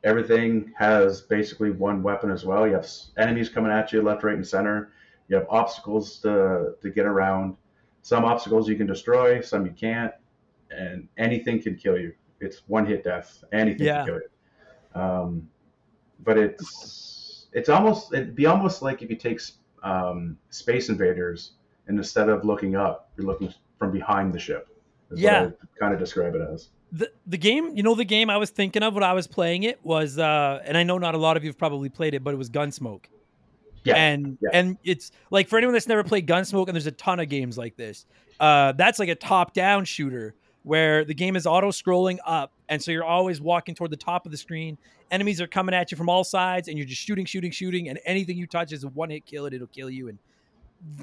Everything has basically one weapon as well. You have enemies coming at you left, right, and center. You have obstacles to, to get around. Some obstacles you can destroy, some you can't, and anything can kill you. It's one hit death. Anything Yeah. can kill you. Um, but it's it's almost it'd be almost like if you take um, Space Invaders and instead of looking up, you're looking from behind the ship. Is Yeah. what I kind of describe it as. the the game, you know, the game I was thinking of when I was playing it was, uh, and I know not a lot of you've probably played it, but it was Gunsmoke. Yeah, and yeah. and it's like for anyone that's never played Gunsmoke, and there's a ton of games like this. Uh, that's like a top-down shooter where the game is auto-scrolling up, and so you're always walking toward the top of the screen. Enemies are coming at you from all sides, and you're just shooting, shooting, shooting, and anything you touch is a one-hit kill, and it'll kill you. And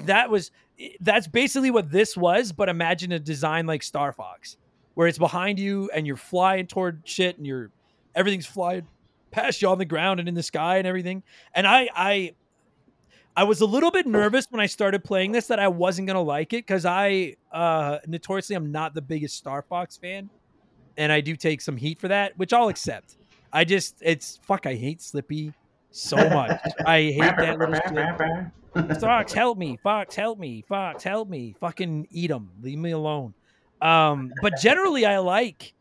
that was eh, that's basically what this was, but imagine a design like Star Fox, where it's behind you and you're flying toward shit, and you're everything's flying past you on the ground and in the sky and everything. And I I I was a little bit nervous when I started playing this that I wasn't gonna like it because I uh notoriously I'm not the biggest Star Fox fan, and I do take some heat for that, which I'll accept. I just it's fuck I hate Slippy so much. I hate that little shit. Fox, help me. Fox, help me. Fox, help me. Fucking eat them. Leave me alone. Um, but generally, I like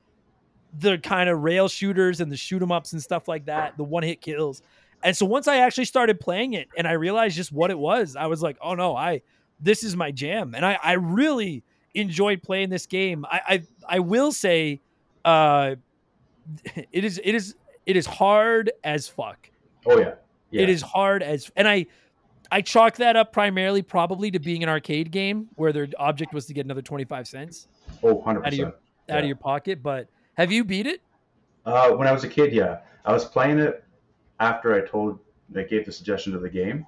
the kind of rail shooters and the shoot 'em ups and stuff like that, the one hit kills. And so once I actually started playing it and I realized just what it was, I was like, oh no, I this is my jam. And I, I really enjoyed playing this game. I, I I will say uh it is it is it is hard as fuck. Oh yeah. yeah. It is hard as, and I, I chalk that up primarily probably to being an arcade game where their object was to get another twenty five cents Oh, 100 out of your percent. out of your pocket. But have you beat it? Uh, when I was a kid, yeah, I was playing it after I told, I gave the suggestion of the game.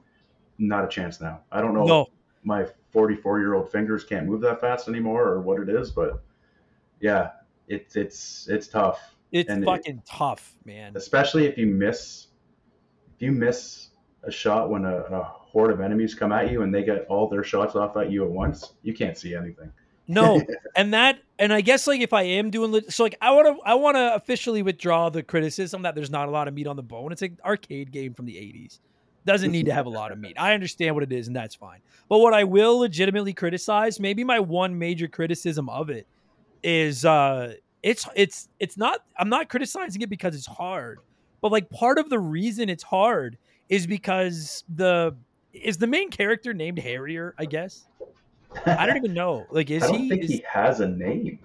Not a chance now. I don't know. No. if My 44 year old fingers can't move that fast anymore, or what it is, but yeah, it's it's it's tough, It's And it- fucking tough, man. especially if you miss, if you miss a shot when a, a horde of enemies come at you and they get all their shots off at you at once. You can't see anything. No, and that, and I guess like if I am doing so, like I want to, I want to officially withdraw the criticism that there's not a lot of meat on the bone. It's an arcade game from the '80s. Doesn't need to have a lot of meat. I understand what it is, and that's fine. But what I will legitimately criticize, maybe my one major criticism of it, is uh it's it's it's not. I'm not criticizing it because it's hard, but like part of the reason it's hard is because the is the main character named Harrier. I guess I don't even know. Like, is I don't he? think is, he has a name.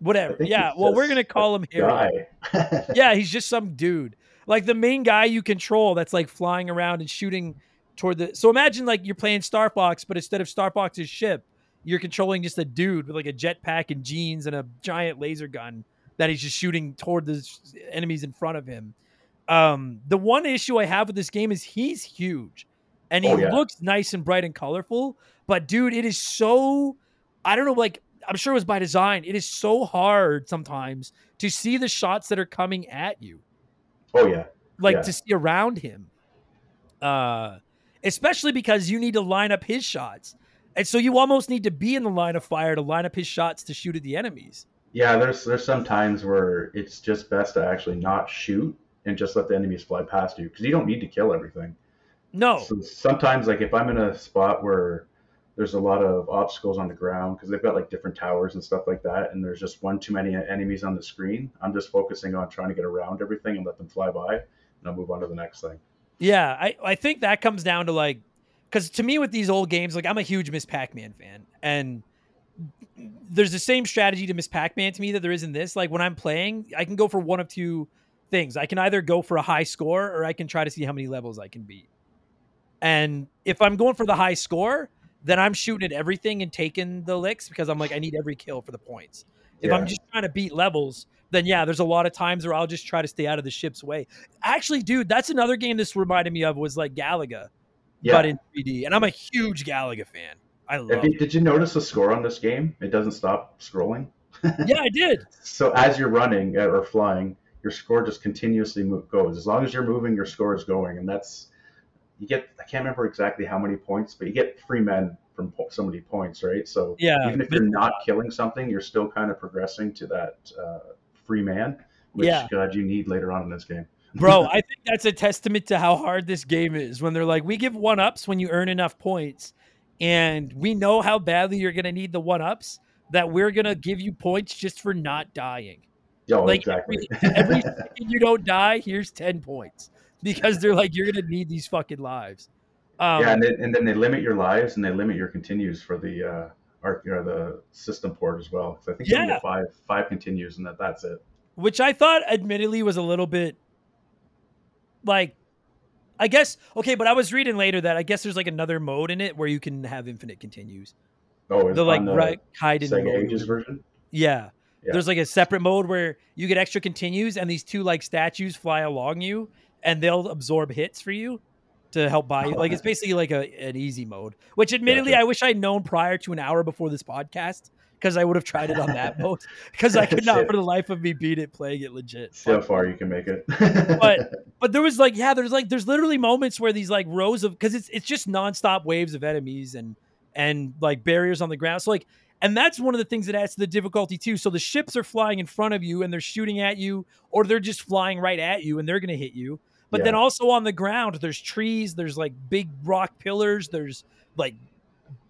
Whatever. Yeah. Well, we're gonna call him Harry. Yeah, he's just some dude. Like the main guy you control that's like flying around and shooting toward the. So imagine like you're playing Star Fox, but instead of Star Fox's ship, you're controlling just a dude with like a jetpack and jeans and a giant laser gun that he's just shooting toward the enemies in front of him. Um, the one issue I have with this game is he's huge, and he Oh, yeah. looks nice and bright and colorful. But dude, it is so. I don't know, like I'm sure it was by design. It is so hard sometimes to see the shots that are coming at you, Oh yeah, like Yeah. to see around him. Uh, especially because you need to line up his shots, and so you almost need to be in the line of fire to line up his shots to shoot at the enemies. yeah. There's there's some times where it's just best to actually not shoot and just let the enemies fly past you because you don't need to kill everything. No, So sometimes, like if I'm in a spot where there's a lot of obstacles on the ground because they've got like different towers and stuff like that, and there's just one too many enemies on the screen, I'm just focusing on trying to get around everything and let them fly by, and I'll move on to the next thing. Yeah, I, I think that comes down to like, because to me with these old games, like I'm a huge Miss Pac-Man fan, and there's the same strategy to Miss Pac-Man to me that there is in this. Like when I'm playing, I can go for one of two things. I can either go for a high score or I can try to see how many levels I can beat. And if I'm going for the high score, then I'm shooting at everything and taking the licks because I'm like I need every kill for the points. If I'm just trying to beat levels, then yeah, there's a lot of times where I'll just try to stay out of the ship's way. Actually, dude, that's another game this reminded me of was like Galaga, Yeah. but in 3D. And I'm a huge Galaga fan. I love. You- it. did you notice the score on this game? It doesn't stop scrolling. Yeah, I did. So as you're running uh, or flying, your score just continuously move, goes. As long as you're moving, your score is going, and that's you get. I can't remember exactly how many points, but you get free men from po- so many points, right? So Yeah, even if you're not killing something, you're still kind of progressing to that uh, free man, which Yeah. God you need later on in this game. Bro, I think that's a testament to how hard this game is when they're like, we give one ups when you earn enough points. And we know how badly you're going to need the one ups that we're going to give you points just for not dying. Oh, like exactly. every, every second you don't die, here's 10 points because they're like, you're going to need these fucking lives. Um, yeah, and then, and then they limit your lives and they limit your continues for the uh, arc, or the system port as well. So I think you Yeah. five five continues, and that that's it. which I thought admittedly was a little bit like I guess okay, but I was reading later that I guess there's like another mode in it where you can have infinite continues. Oh, The like the right hide Ages version. Yeah. Yeah. There's like a separate mode where you get extra continues and these two like statues fly along you and they'll absorb hits for you to help buy you. Oh, like it's basically like a an easy mode, which admittedly. I wish I'd known prior to an hour before this podcast because I would have tried it on that mode because I oh, could not for the life of me beat it playing it legit. So far you can make it. But- but there was like yeah there's like there's literally moments where these like rows of because it's it's just nonstop waves of enemies and and like barriers on the ground so like and that's one of the things that adds to the difficulty too so the ships are flying in front of you and they're shooting at you or they're just flying right at you and they're gonna hit you but then also on the ground there's trees there's like big rock pillars there's like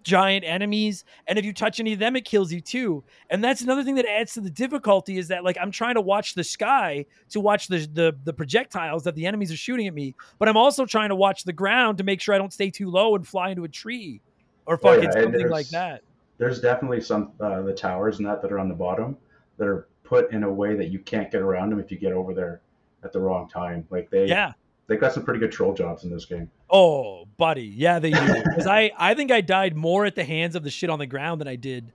giant enemies and if you touch any of them it kills you too. And that's another thing that adds to the difficulty is that like i'm trying to watch the sky to watch the the, the projectiles that the enemies are shooting at me but i'm also trying to watch the ground to make sure i don't stay too low and fly into a tree or Oh, fucking yeah, something like that. There's definitely some uh, the towers and that that are on the bottom that are put in a way that you can't get around them if you get over there at the wrong time. Like they yeah they got some pretty good troll jobs in this game. oh buddy yeah they do because i i think i died more at the hands of the shit on the ground than i did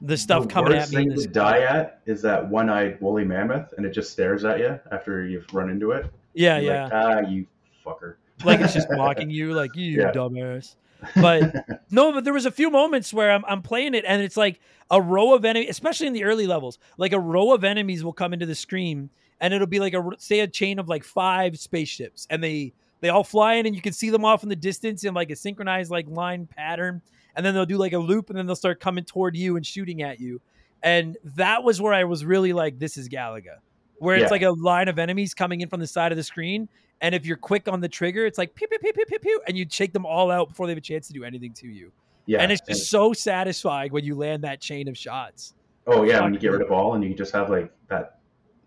the stuff the coming worst at me in thing the to die at is that one-eyed woolly mammoth, and it just stares at you after you've run into it. yeah You're yeah Like, ah, you fucker. like it's just mocking you, like you Yeah. dumbass. But no, but there was a few moments where I'm I'm playing it and it's like a row of enemies, especially in the early levels, like a row of enemies will come into the screen and it'll be like a say a chain of like five spaceships and they they all fly in and you can see them off in the distance in like a synchronized like line pattern and then they'll do like a loop and then they'll start coming toward you and shooting at you. And that was where I was really like, this is Galaga. Where it's Yeah. like a line of enemies coming in from the side of the screen and if you're quick on the trigger, it's like pew pew pew pew pew pew, and you shake them all out before they have a chance to do anything to you. Yeah, and it's just so satisfying when you land that chain of shots. oh yeah, when you get rid of all, and you just have like that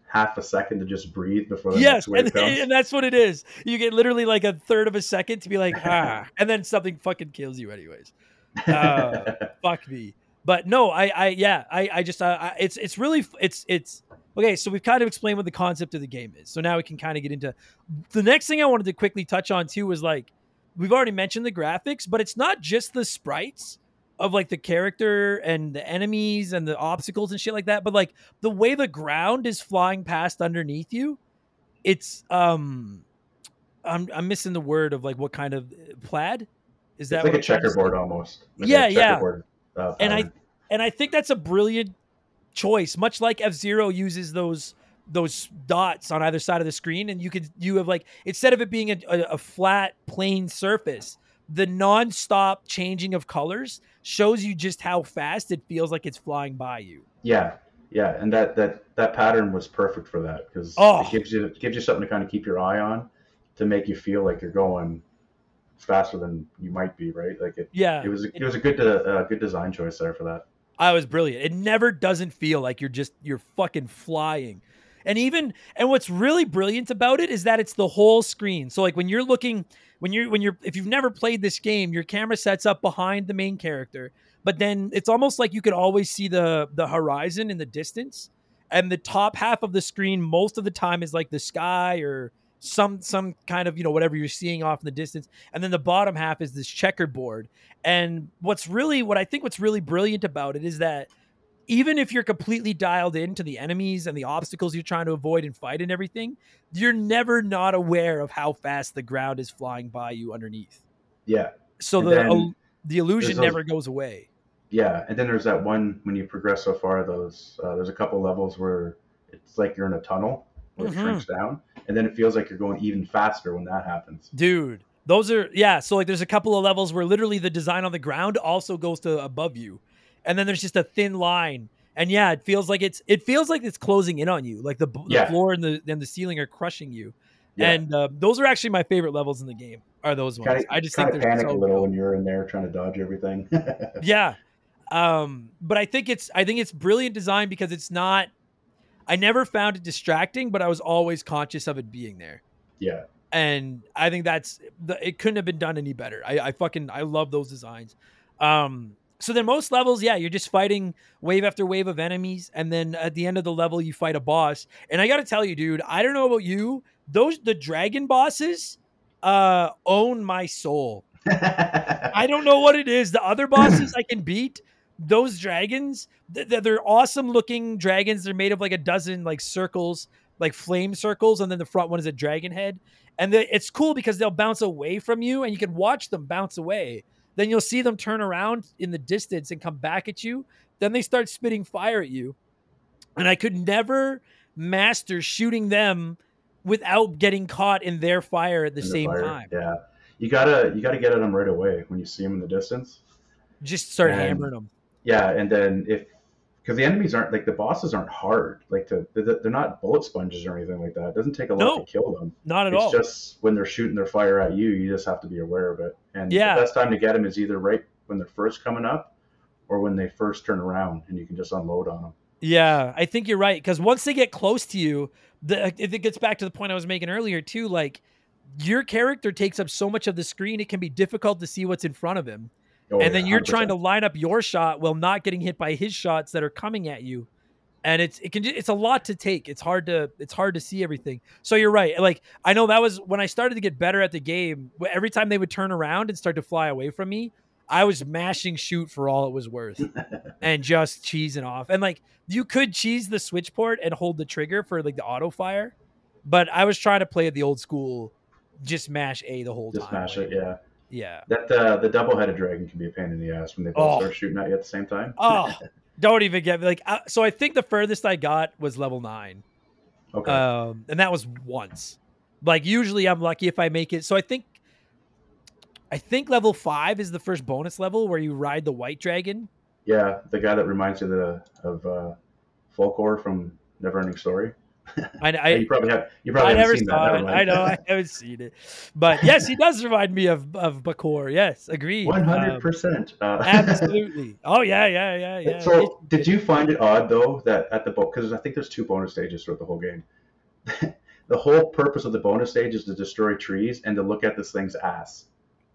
half a second to just breathe before the yes, next wave and, comes. and that's what it is. You get literally like a third of a second to be like ah, and then something fucking kills you anyways. Uh, fuck me. But no, I, I, yeah, I, I just, uh, I, it's, it's really, it's, it's okay. So we've kind of explained what the concept of the game is. So now we can kind of get into the next thing I wanted to quickly touch on too was like we've already mentioned the graphics, but it's not just the sprites of like the character and the enemies and the obstacles and shit like that, but like the way the ground is flying past underneath you. It's um, I'm I'm missing the word of like what kind of plaid is that it's like a I'm trying to say? checkerboard almost. Like Yeah, yeah. uh, And I- and I think that's a brilliant choice. Much like F Zero uses those those dots on either side of the screen, and you could you have like instead of it being a, a, a flat plain surface, the non-stop changing of colors shows you just how fast it feels like it's flying by you. Yeah, yeah, and that that that pattern was perfect for that because Oh. it gives you it gives you something to kind of keep your eye on to make you feel like you're going faster than you might be, right? Like it. Yeah, It was a, it was a good uh, good design choice there for that. I was brilliant. It never doesn't feel like you're just you're fucking flying. And even and what's really brilliant about it is that it's the whole screen. So like when you're looking when you're when you're if you've never played this game, your camera sets up behind the main character, but then it's almost like you can always see the the horizon in the distance. And the top half of the screen most of the time is like the sky or some some kind of, you know, whatever you're seeing off in the distance. And then the bottom half is this checkerboard. And what's really what I think what's really brilliant about it is that even if you're completely dialed into the enemies and the obstacles you're trying to avoid and fight and everything, you're never not aware of how fast the ground is flying by you underneath. Yeah, So And the the illusion those- never goes away. yeah, and then there's that one when you progress so far. Those uh, there's a couple levels where it's like you're in a tunnel where Mhm. it shrinks down, and then it feels like you're going even faster when that happens. Dude, those are yeah, so like there's a couple of levels where literally the design on the ground also goes to above you. And then there's just a thin line. And yeah, it feels like it's it feels like it's closing in on you. Like the, the floor and the and the ceiling are crushing you. Yeah. And uh, those are actually my favorite levels in the game. Are those ones? Kind of, I just think they're panic so a little dope. when you're in there trying to dodge everything. Yeah. Um, but I think it's I think it's brilliant design because it's not I never found it distracting, but I was always conscious of it being there. yeah, And I think that's the, it couldn't have been done any better. I, I fucking I love those designs. Um so then most levels, yeah, you're just fighting wave after wave of enemies, and then at the end of the level you fight a boss. And I gotta tell you, dude, I don't know about you, those the dragon bosses uh own my soul. I don't know what it is. The other bosses I can beat. Those dragons, th- th- they're awesome looking dragons. They're made of like a dozen like circles, like flame circles, and then the front one is a dragon head. And the, it's cool because they'll bounce away from you, and you can watch them bounce away. Then you'll see them turn around in the distance and come back at you. Then they start spitting fire at you. And I could never master shooting them without getting caught in their fire at the the same fire. time. Yeah, you gotta you gotta get at them right away when you see them in the distance. Just start And- hammering them. Yeah, and then if because the enemies aren't like the bosses aren't hard, like to they're they're not bullet sponges or anything like that. It doesn't take a lot No. to kill them. Not at all. it's all. just when they're shooting their fire at you, you just have to be aware of it. And Yeah. the best time to get them is either right when they're first coming up, or when they first turn around, and you can just unload on them. Yeah, I think you're right because once they get close to you, the if it gets back to the point I was making earlier too, like your character takes up so much of the screen, it can be difficult to see what's in front of him, Oh, and then yeah, you're trying to line up your shot while not getting hit by his shots that are coming at you, and it's it can it's a lot to take. It's hard to it's hard to see everything. So you're right. Like I know that was when I started to get better at the game. Every time they would turn around and start to fly away from me, I was mashing shoot for all it was worth and just cheesing off. And like you could cheese the switch port and hold the trigger for like the auto fire, but I was trying to play it the old school, just mash A the whole Just time. mash it, yeah. Yeah. That uh, the double-headed dragon can be a pain in the ass when they both Oh. start shooting at you at the same time. Oh, don't even get me like. Uh, so I think the furthest I got was level nine, okay. um, and that was once. Like usually I'm lucky if I make it. So I think, I think level five is the first bonus level where you ride the white dragon. yeah, the guy that reminds you of the of uh, Falkor from Neverending Story. I, you I, probably have you probably I haven't never seen saw that. it. I know I haven't seen it, but yes, he does remind me of of Bakor. Yes, agreed. One hundred Um, percent. Uh, Absolutely. Oh yeah, yeah, yeah, yeah. So, did you find it odd though that at the boat because I think there's two bonus stages throughout the whole game. the whole purpose of the bonus stage is to destroy trees and to look at this thing's ass.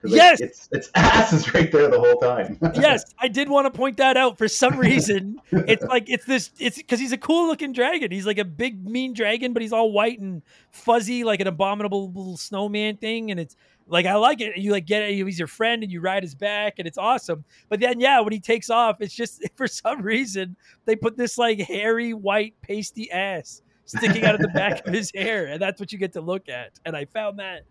Like, Yes! its its ass is right there the whole time. yes, I did want to point that out. For some reason, it's like it's this. It's because he's a cool looking dragon. He's like a big mean dragon, but he's all white and fuzzy, like an abominable little snowman thing. And it's like I like it. You like get it. He's your friend, and you ride his back, and it's awesome. But then, yeah, when he takes off, it's just for some reason they put this like hairy white pasty ass sticking out of the back of his hair, and that's what you get to look at. And I found that.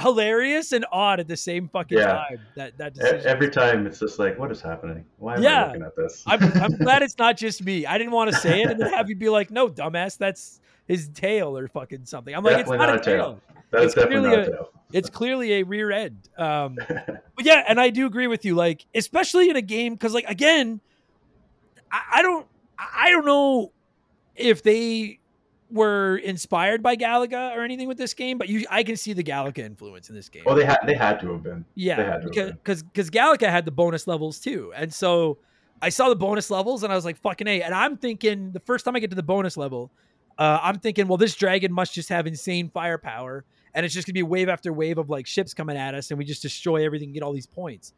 Hilarious and odd at the same fucking Yeah. time. That that decision. Every time it's just like, what is happening? Why am Yeah. I looking at this? I'm, I'm glad it's not just me. I didn't want to say it and then have you be like, "No, dumbass, that's his tail or fucking something." I'm like, "It's not, not a tail. tail. That is it's definitely clearly not a-. It's clearly a rear end." Um, but yeah, and I do agree with you. Like, especially in a game, because like again, I, I don't, I don't know if they were inspired by Galaga or anything with this game, but you, I can see the Galaga influence in this game. Well, they had they had to have been. They Yeah, had to because because because Galaga had the bonus levels too, and so I saw the bonus levels and I was like, "Fucking a!" And I'm thinking the first time I get to the bonus level, uh, I'm thinking, well, this dragon must just have insane firepower, and it's just gonna be wave after wave of like ships coming at us, and we just destroy everything, and get all these points.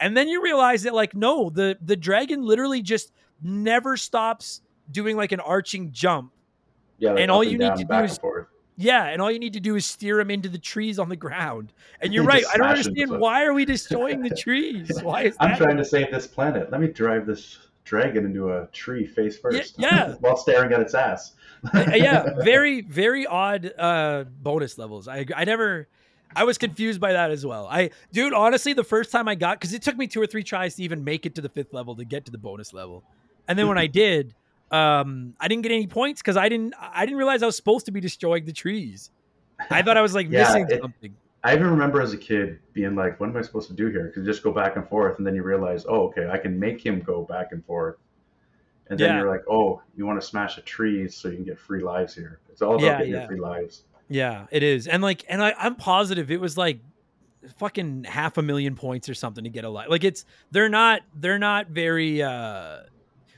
And then you realize that like, no, the the dragon literally just never stops doing like an arching jump. Yeah, like and all up you need down, to do is- forth. Yeah, and all you need to do is steer them into the trees on the ground. And you're right. I don't understand them. why are we destroying the trees? Why is I'm that? trying to save this planet. Let me drive this dragon into a tree face first. yeah. while staring at its ass. Uh, yeah, very very odd uh bonus levels. I I never I was confused by that as well. I dude, honestly, the first time I got cuz it took me two or three tries to even make it to the 5th level to get to the bonus level. And then when I did, um I didn't get any points cuz I didn't I didn't realize I was supposed to be destroying the trees. I thought I was like Yeah, missing it- something. I even remember as a kid being like, "What am I supposed to do here?" Because you just go back and forth, and then you realize, "Oh, okay, I can make him go back and forth." And then Yeah. you're like, "Oh, you want to smash a tree so you can get free lives here." It's all about Yeah, getting your free lives. Yeah, it is. And like and I I'm positive it was like fucking half a million points or something to get a life. Like it's they're not they're not very uh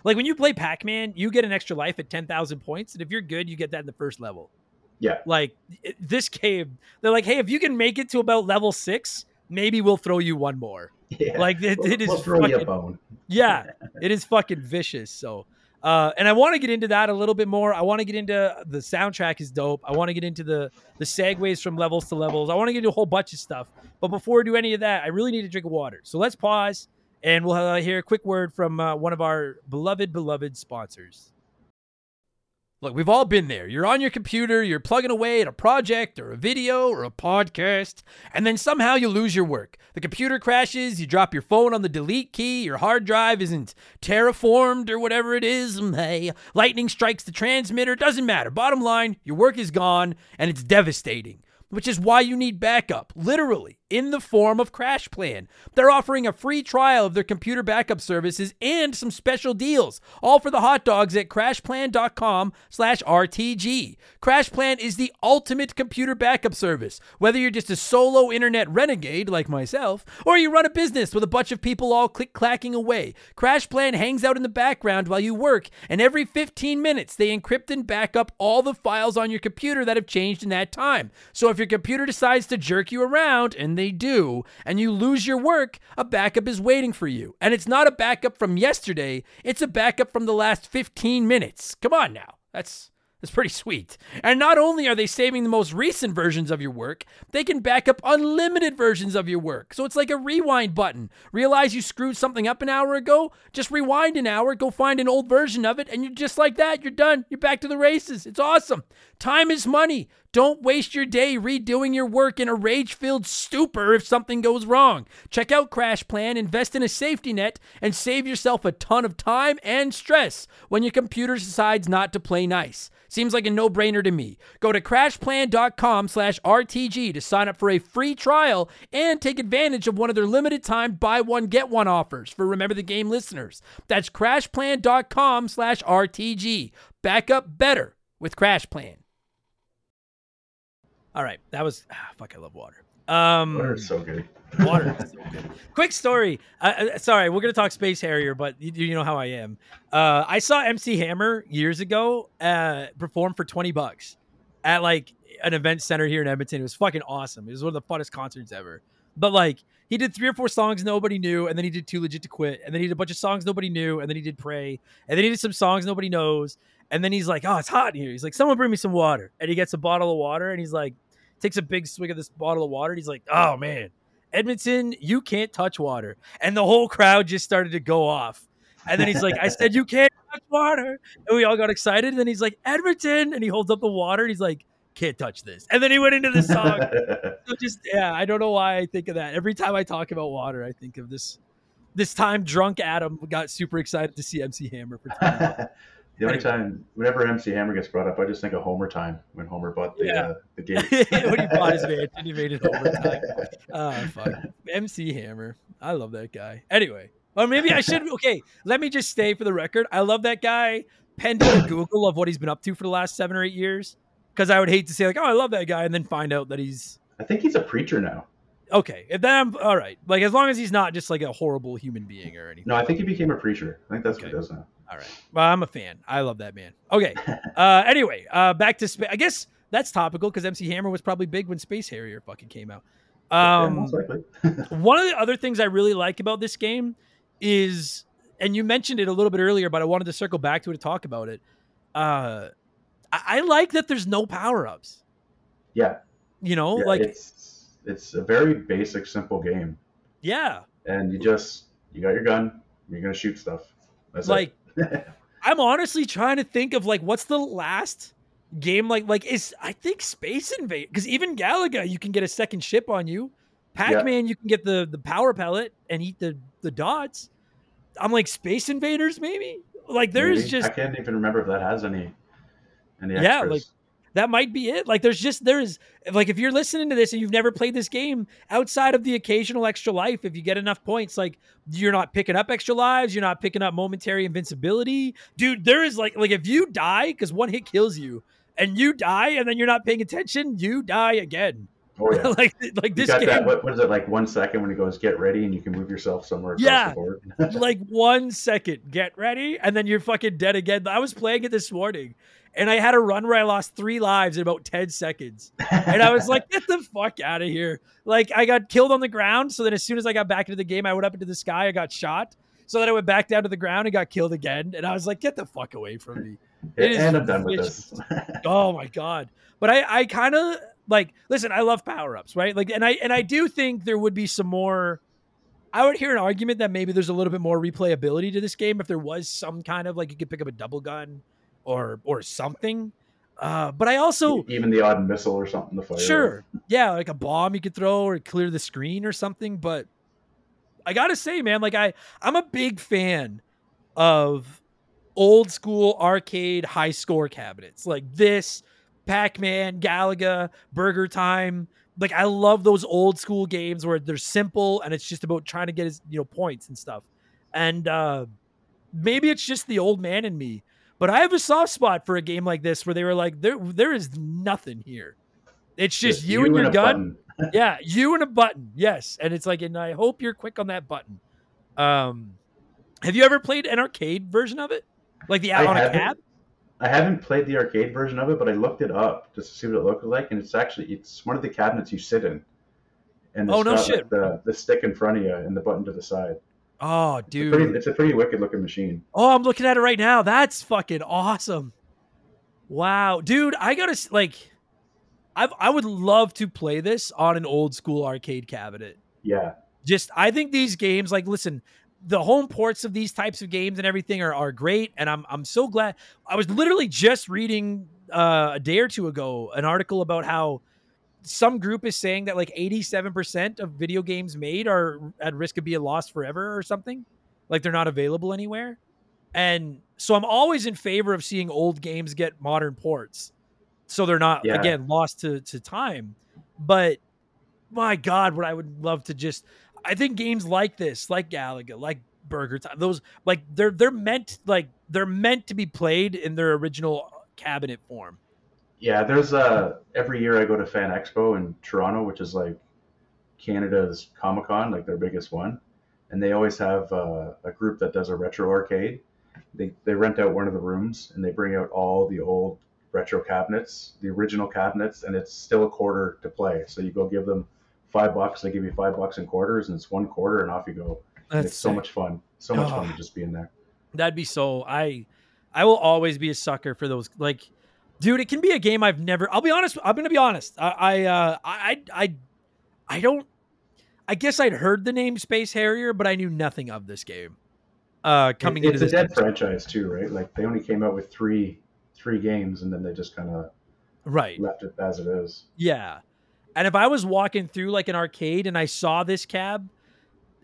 like when you play Pac-Man, you get an extra life at 10,000 points and if you're good, you get that in the first level. Yeah. Like this game, they're like, "Hey, if you can make it to about level 6, maybe we'll throw you one more." Yeah. Like it, we'll, it is we'll throw you a fucking bone. yeah, it is fucking vicious. So, uh, and I want to get into that a little bit more. I want to get into the soundtrack is dope. I want to get into the the segues from levels to levels. I want to get into a whole bunch of stuff. But before we do any of that, I really need to drink water. So let's pause and we'll uh, hear a quick word from uh, one of our beloved, beloved sponsors. Look, we've all been there. You're on your computer, you're plugging away at a project or a video or a podcast, and then somehow you lose your work. The computer crashes, you drop your phone on the delete key, your hard drive isn't terraformed or whatever it is. Hey, lightning strikes the transmitter, doesn't matter. Bottom line, your work is gone and it's devastating. Which is why you need backup, literally, in the form of CrashPlan. They're offering a free trial of their computer backup services and some special deals, all for the hot dogs at crashplan.com slash RTG. CrashPlan is the ultimate computer backup service. Whether you're just a solo internet renegade like myself, or you run a business with a bunch of people all click-clacking away, CrashPlan hangs out in the background while you work, and every 15 minutes they encrypt and back up all the files on your computer that have changed in that time. So if your computer decides to jerk you around, and they do, and you lose your work, a backup is waiting for you. And it's not a backup from yesterday, it's a backup from the last 15 minutes. Come on now. That's that's pretty sweet. And not only are they saving the most recent versions of your work, they can back up unlimited versions of your work. So it's like a rewind button. Realize you screwed something up an hour ago? Just rewind an hour, go find an old version of it, and you're just like that. You're done. You're back to the races. It's awesome. Time is money. Don't waste your day redoing your work in a rage filled stupor if something goes wrong. Check out CrashPlan, invest in a safety net, and save yourself a ton of time and stress when your computer decides not to play nice. Seems like a no-brainer to me. Go to crashplan.com slash RTG to sign up for a free trial and take advantage of one of their limited time buy one, get one offers for Remember the Game listeners. That's crashplan.com slash RTG. Back up better with CrashPlan. All right, that was ah, fuck. I love water. Um, Water is so good. Water. so. Quick story. Uh, uh, sorry, we're gonna talk Space Harrier, but you, you know how I am. Uh, I saw MC Hammer years ago uh, perform for twenty bucks at like an event center here in Edmonton. It was fucking awesome. It was one of the funnest concerts ever. But like, he did three or four songs nobody knew, and then he did Too Legit to Quit, and then he did a bunch of songs nobody knew, and then he did Pray, and then he did some songs nobody knows, and then he's like, "Oh, it's hot in here." He's like, "Someone bring me some water," and he gets a bottle of water, and he's like, takes a big swig of this bottle of water, and he's like, "Oh man." Edmonton, you can't touch water. And the whole crowd just started to go off. And then he's like, I said, you can't touch water. And we all got excited. And then he's like, Edmonton. And he holds up the water. And he's like, can't touch this. And then he went into the song. so just yeah, I don't know why I think of that. Every time I talk about water, I think of this. This time, drunk Adam got super excited to see MC Hammer for time. The only time, whenever MC Hammer gets brought up, I just think of Homer time when Homer bought the Yeah. uh, the game. when he bought his mansion, he made it overtime. Oh fuck, MC Hammer. I love that guy. Anyway, or maybe I should. Okay, let me just stay for the record. I love that guy. Pending a Google of what he's been up to for the last seven or eight years, because I would hate to say like, oh, I love that guy, and then find out that he's I think he's a preacher now. okay. If then I'm all right. Like as long as he's not just like a horrible human being or anything. No, I think he became a preacher. I think that's what Okay. he does now. All right. Well, I'm a fan. I love that man. Okay. Uh, anyway, uh, back to space. I guess that's topical because MC Hammer was probably big when Space Harrier fucking came out. Um, likely. one of the other things I really like about this game is, and you mentioned it a little bit earlier, but I wanted to circle back to it to talk about it. Uh, I, I like that there's no power ups. yeah, You know, yeah, like it's it's a very basic, simple game, yeah, and you just you got your gun, you're gonna shoot stuff. That's like it. I'm honestly trying to think of like what's the last game like like is I think Space Invade because even Galaga you can get a second ship on you. Pac Man you can get the the power pellet and eat the the dots. I'm like Space Invaders maybe like there's Maybe. just I can't even remember if that has any any Yeah, extras. like- that might be it. Like there's just there's like if you're listening to this and you've never played this game outside of the occasional extra life, if you get enough points, like you're not picking up extra lives, you're not picking up momentary invincibility. Dude, there is like like if you die because one hit kills you and you die and then you're not paying attention, you die again. oh yeah. like like this game that. What, what is it like? One second when it goes, "Get ready," and you can move yourself somewhere across Yeah. the board. like one second, get ready, and then you're fucking dead again. I was playing it this morning, and I had a run where I lost three lives in about ten seconds, and I was like, "Get the fuck out of here!" Like I got killed on the ground, so then as soon as I got back into the game, I went up into the sky, I got shot. So then I went back down to the ground and got killed again, and I was like, "Get the fuck away from me!" It is and I'm done with this. oh my god but i i kind of like listen i love power-ups right like and i and i do think there would be some more i would hear an argument that maybe there's a little bit more replayability to this game if there was some kind of like you could pick up a double gun or or something uh but i also even the odd missile or something to fire. Sure. Yeah, like a bomb you could throw or clear the screen or something. But I gotta say, man, like I, I'm a big fan of old school arcade high score cabinets like this, Pac-Man, Galaga, Burger Time. Like I love those old school games where they're simple and it's just about trying to get his, you know, points and stuff. And uh maybe it's just the old man in me, but I have a soft spot for a game like this where they were like, there, there is nothing here. It's just, you, and your gun. Yeah, you and a button. Yes, and it's like, and I hope you're quick on that button. Um, have you ever played an arcade version of it, like the I on a cab? I haven't played the arcade version of it, but I looked it up just to see what it looked like, and it's actually it's one of the cabinets you sit in. And Oh, no shit. the the stick in front of you and the button to the side. Oh, It's a pretty, dude. it's a pretty wicked looking machine. Oh, I'm looking at it right now. That's fucking awesome. Wow, dude. I gotta like, I I would love to play this on an old school arcade cabinet. Yeah, just I think these games like listen the home ports of these types of games and everything are, are great and I'm I'm so glad I was literally just reading uh, a day or two ago an article about how some group is saying that like 87% of video games made are at risk of being lost forever or something. Like they're not available anywhere. And so I'm always in favor of seeing old games get modern ports so they're not Yeah. again lost to to time. But my god what i would love to just i think games like this like galaga like burger time those like they're they're meant like they're meant to be played in their original cabinet form yeah. There's uh every year I go to Fan Expo in Toronto, which is like Canada's Comic Con, like their biggest one, and they always have uh, a group that does a retro arcade. They they rent out one of the rooms and they bring out all the old retro cabinets, the original cabinets, and it's still a quarter to play. So you go give them five bucks, they give you five bucks in quarters, and it's one quarter, and off you go. That's it's so much fun, so much Oh. fun to just be in there. that'd be so i i will always be a sucker for those like dude it can be a game i've never i'll be honest i'm gonna be honest i i uh i i i, don't i guess i'd heard the name space harrier but i knew nothing of this game uh coming It- into it's a dead franchise too, right? Like they only came out with three three games, and then they just kind of Right. left it as it is. Yeah. And if I was walking through like an arcade and I saw this cab,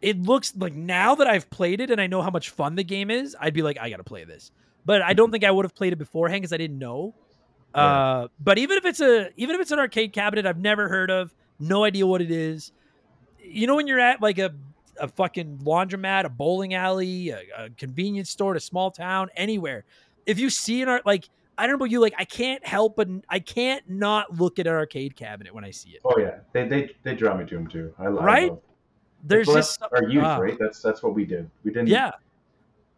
it looks like now that I've played it and I know how much fun the game is, I'd be like, I gotta play this. But I don't think I would have played it beforehand because I didn't know. Uh, but even if it's a even if it's an arcade cabinet I've never heard of, no idea what it is. You know when you're at like a a fucking laundromat, a bowling alley, a, a convenience store, a small town, anywhere. If you see an art like I don't know about you, like I can't help but I can't not look at an arcade cabinet when I see it. Oh yeah, they they, they draw me to them too. I, I Right? love- There's just our youth, ah. right? That's that's what we did. We didn't. yeah,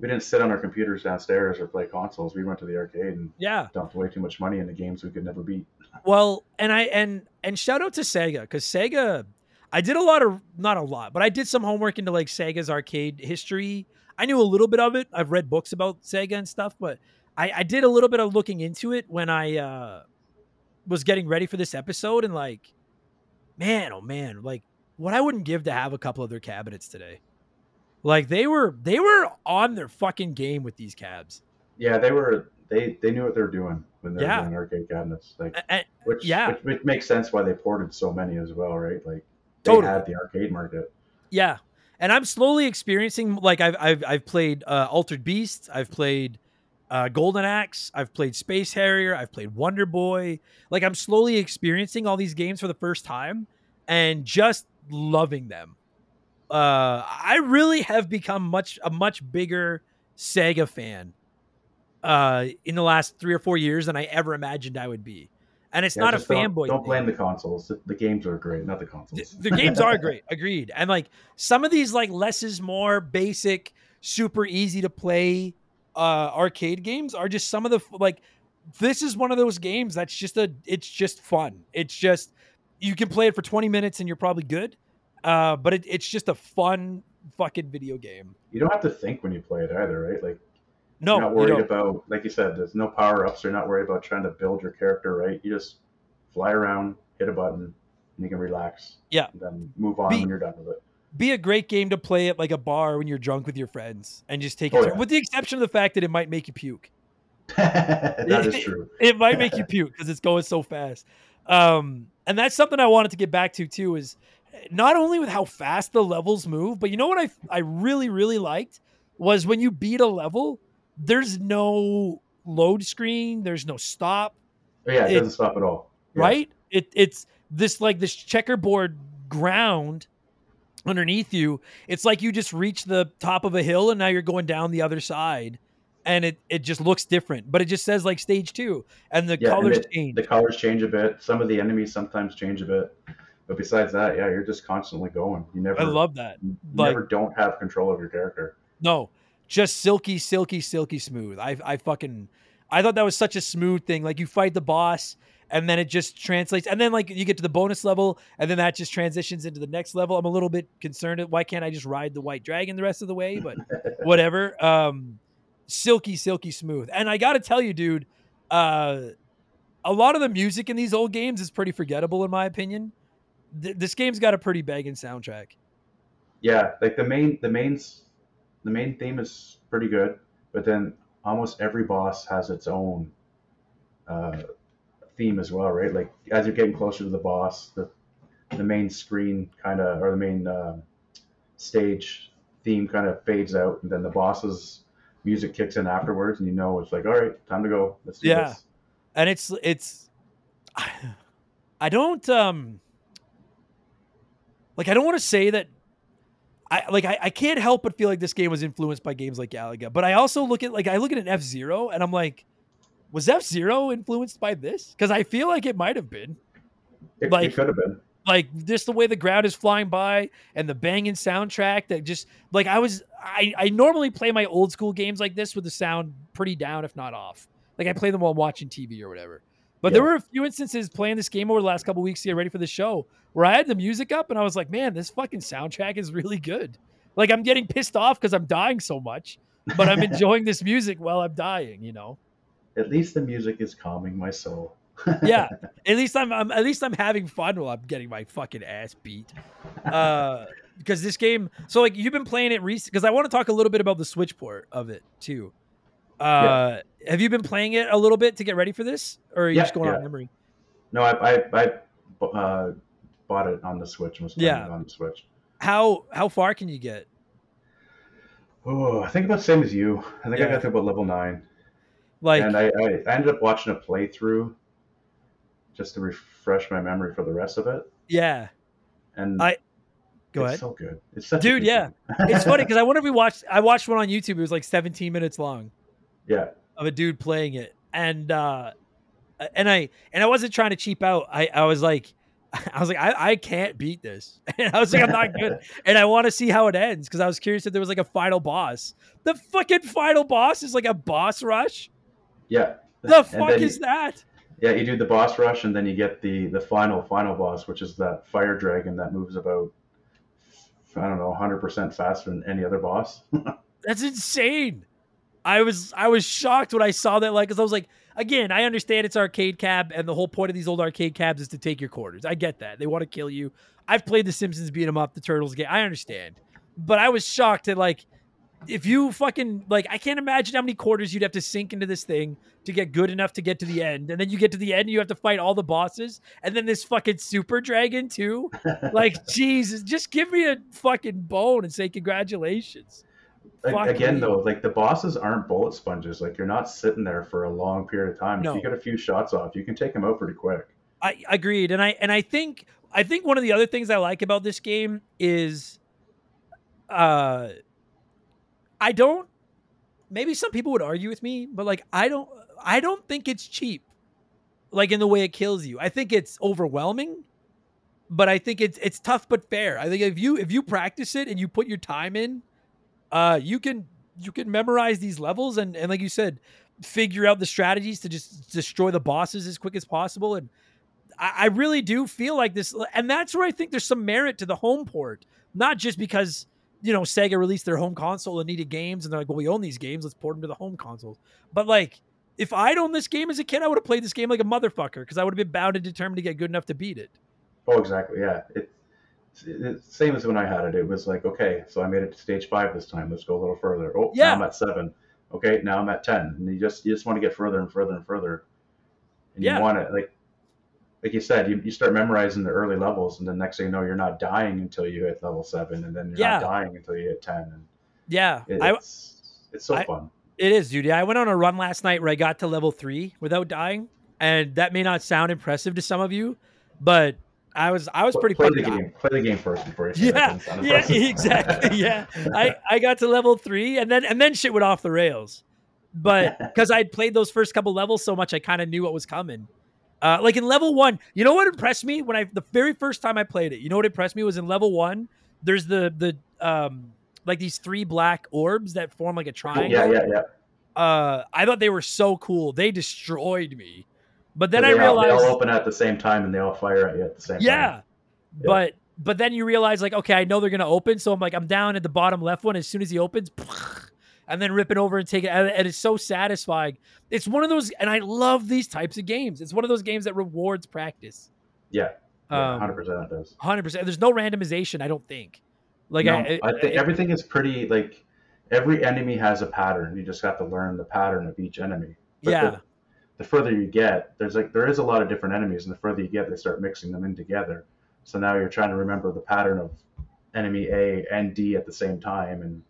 We didn't sit on our computers downstairs or play consoles. We went to the arcade and yeah. dumped way too much money into games we could never beat. Well, and I and and shout out to Sega because Sega, I did a lot of not a lot, but I did some homework into like Sega's arcade history. I knew a little bit of it. I've read books about Sega and stuff, but I, I did a little bit of looking into it when I uh, was getting ready for this episode, and like, man, oh man, like what I wouldn't give to have a couple of their cabinets today. Like they were they were on their fucking game with these cabs. Yeah, they were. They they knew what they were doing when they were Yeah. doing arcade cabinets. Like A- a- which yeah. which, which makes sense why they ported so many as well, right? Like they Totally. had the arcade market. Yeah, and I'm slowly experiencing like I've I've I've played uh, Altered Beast, I've played uh, Golden Axe, I've played Space Harrier, I've played Wonder Boy. Like I'm slowly experiencing all these games for the first time and just loving them. Uh, I really have become much a much bigger Sega fan uh, in the last three or four years than I ever imagined I would be. And it's Yeah, not a just don't- fanboy. Don't blame the consoles. The, the games are great, not the The, consoles. the games are great, agreed. And like some of these, like less is more basic, super easy to play uh arcade games are just some of the like. This is one of those games that's just a. It's just fun. It's just you can play it for twenty minutes and you're probably good. Uh, but it, it's just a fun fucking video game. you don't have to think when you play it either, right? Like No, you're not you worried don't. about, like you said, there's no power ups. You're not worried about trying to build your character, right? You just fly around, hit a button, and you can relax. Yeah. And then move on Be- when you're done with it. be a great game to play at like a bar when you're drunk with your friends and just take it. Oh, yeah. With the exception of the fact that it might make you puke. that is true. it might make you puke because it's going so fast. Um, and that's something I wanted to get back to too. Is not only with how fast the levels move, but you know what I I really really liked was when you beat a level, there's no load screen, there's no stop, Oh, yeah, it, It- doesn't stop at all. Yeah. right? It it's this like this checkerboard ground underneath you. It's like you just reach the top of a hill and now you're going down the other side. And it, it just looks different, but it just says like stage two, and the Yeah, and colors it- change. The colors change a bit. Some of the enemies sometimes change a bit. But besides that, yeah, you're just constantly going. You never I love that. you like- never don't have control of your character. No, just silky, silky, silky smooth. I I fucking I thought that was such a smooth thing. Like you fight the boss and then it just translates and then like you get to the bonus level and then that just transitions into the next level. I'm a little bit concerned at why can't I just ride the white dragon the rest of the way, but whatever. Um silky, silky smooth. And I got to tell you, dude, uh a lot of the music in these old games is pretty forgettable in my opinion. Th- this game's got a pretty banging soundtrack. Yeah, like the main the mains the main theme is pretty good, but then almost every boss has its own uh, theme as well, right? Like as you're getting closer to the boss, the the main screen kind of or the main uh, stage theme kind of fades out, and then the boss's music kicks in afterwards, and you know it's like, all right, time to go. Let's do Yeah. this. and it's it's i don't um like i don't want to say that i like I, I can't help but feel like this game was influenced by games like galaga but i also look at like i look at an f-zero and i'm like was f-zero influenced by this because i feel like it might have been It, Like- it could have been. like just the way the ground is flying by and the banging soundtrack that just like I was I, I normally play my old school games like this with the sound pretty down if not off. Like I play them while watching TV or whatever. But there were a few instances playing this game over the last couple weeks to get ready for the show where I had the music up and I was like, man, this fucking soundtrack is really good. Like I'm getting pissed off because I'm dying so much, but I'm enjoying this music while I'm dying, you know? At least the music is calming my soul. yeah at least I'm, I'm at least i'm having fun while i'm getting my fucking ass beat uh because this game so like you've been playing it recent because i want to talk a little bit about the switch port of it too uh have you been playing it a little bit to get ready for this or are you Yeah, just going yeah. on memory No, I I, I uh, bought it on the Switch and was playing Yeah. it on the Switch. How how far can you get? Oh, I think about the same as you. I think I got to about level nine, Like and I, I I ended up watching a playthrough just to refresh my memory for the rest of it. yeah. And I- Go it's ahead. so good. It's such Dude, good yeah. It's funny because I wonder if we watched I watched one on YouTube, it was like 17 minutes long. Yeah, of a dude playing it. And uh and i and i wasn't trying to cheap out. I i was like i was like i, I can't beat this. And i was like i'm not good. And i want to see how it ends because i was curious if there was like a final boss. The fucking final boss is like a boss rush? Yeah. the And fuck is you- that? Yeah, you do the boss rush, and then you get the the final final boss, which is that fire dragon that moves about I don't know, 100 percent faster than any other boss. that's insane i was i was shocked when i saw that like because i was like again i understand it's arcade cab and the whole point of these old arcade cabs is to take your quarters. I get that. They want to kill you. I've played the simpsons beat 'em up the turtles game. I understand. But i was shocked that like if you fucking like i can't imagine how many quarters you'd have to sink into this thing to get good enough to get to the end. And then you get to the end and you have to fight all the bosses and then this fucking super dragon too like jesus just give me a fucking bone and say congratulations Like, again, me. though, like the bosses aren't bullet sponges. Like you're not sitting there for a long period of time. No. If you get a few shots off, you can take them out pretty quick. I agreed, and I and I think I think one of the other things I like about this game is, uh, I don't. Maybe some people would argue with me, but like I don't. I don't think it's cheap, like in the way it kills you. I think it's overwhelming, but I think it's it's tough but fair. I think if you if you practice it and you put your time in, uh, you can you can memorize these levels and and like you said, figure out the strategies to just destroy the bosses as quick as possible and. I, I really do feel like this, and that's where I think there's some merit to the home port, not just because you know Sega released their home console and needed games, and they're like, well, we own these games, let's port them to the home consoles. But like, if I'd owned this game as a kid, I would have played this game like a motherfucker because I would have been bound and determined to get good enough to beat it. Oh, exactly. Yeah. It, same as when I had it. It was like, okay, so I made it to stage five this time. Let's go a little further. Oh, Yeah. now I'm at seven. Okay, now I'm at ten. And you just you just want to get further and further and further. And Yeah. you want it like like you said, you, you start memorizing the early levels, and the next thing you know, you're not dying until you hit level seven, and then you're Yeah. not dying until you hit ten. And Yeah, it, I, it's it's so I- fun. It is, dude. I went on a run last night where I got to level three without dying, and that may not sound impressive to some of you, but I was I was pretty play the game. Play the game first before you Yeah, yeah, exactly. Yeah, I I got to level three, and then and then shit went off the rails, but because I'd played those first couple levels so much, I kind of knew what was coming. Uh, like in level one, you know what impressed me when I the very first time I played it. You know what impressed me was in level one. There's the the um like these three black orbs that form like a triangle. yeah, yeah, yeah. Uh, I thought they were so cool. They destroyed me, but then I they all, realized they all open at the same time, and they all fire at you at the same yeah. time. Yeah. But but then you realize like okay, I know they're gonna open, so I'm like I'm down at the bottom left one. As soon as he opens, and then ripping over and take it, and it's so satisfying. It's one of those, and I love these types of games. It's one of those games that rewards practice. Yeah, yeah, Um, hundred percent it does. Hundred percent. There's no randomization. I don't think. Like no, I, I, think it- everything is pretty like every enemy has a pattern. You just have to learn the pattern of each enemy. But Yeah. The, the further you get, there's like there is a lot of different enemies, and the further you get, they start mixing them in together. So now you're trying to remember the pattern of enemy A and D at the same time, and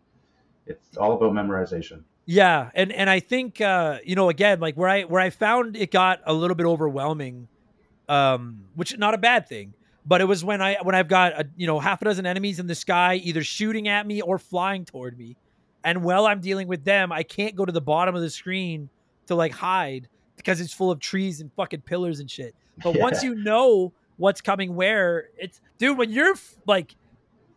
it's all about memorization. Yeah, and and I think uh, you know again like where I where I found it got a little bit overwhelming, um, which is not a bad thing. But it was when I when I've got a, you know half a dozen enemies in the sky either shooting at me or flying toward me, and while I'm dealing with them, I can't go to the bottom of the screen to like hide because it's full of trees and fucking pillars and shit. But once you know what's coming where, it's dude when you're like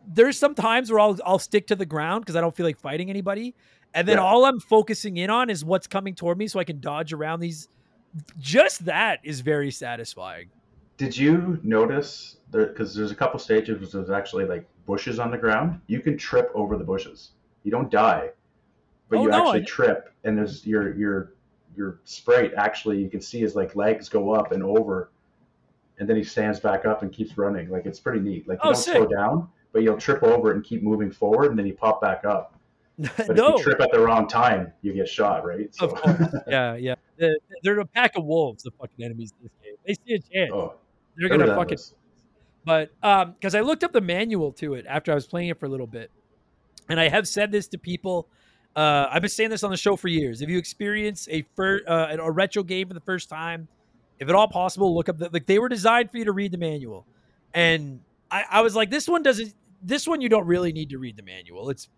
there's some times where I'll I'll stick to the ground because I don't feel like fighting anybody, and then Yeah. all I'm focusing in on is what's coming toward me, so I can dodge around these. Just that is very satisfying. Did you notice because there's a couple stages where there's actually like bushes on the ground? You can trip over the bushes. You don't die, but Oh, you no, actually I- trip, and there's your your your sprite. Actually, you can see his like legs go up and over, and then he stands back up and keeps running. Like it's pretty neat. Like you Oh, don't slow down, but you'll trip over it and keep moving forward, and then you pop back up. But no, if you trip at the wrong time, you get shot. Right? course, yeah, yeah. They're, a pack of wolves. The fucking enemies in this game. they see a chance. Oh, They're gonna fucking. was. But um, because I looked up the manual to it after I was playing it for a little bit, and I have said this to people. Uh, I've been saying this on the show for years. If you experience a fir- uh, a retro game for the first time, if at all possible, look up the like they were designed for you to read the manual, and I, I was like, this one doesn't. This one you don't really need to read the manual. It's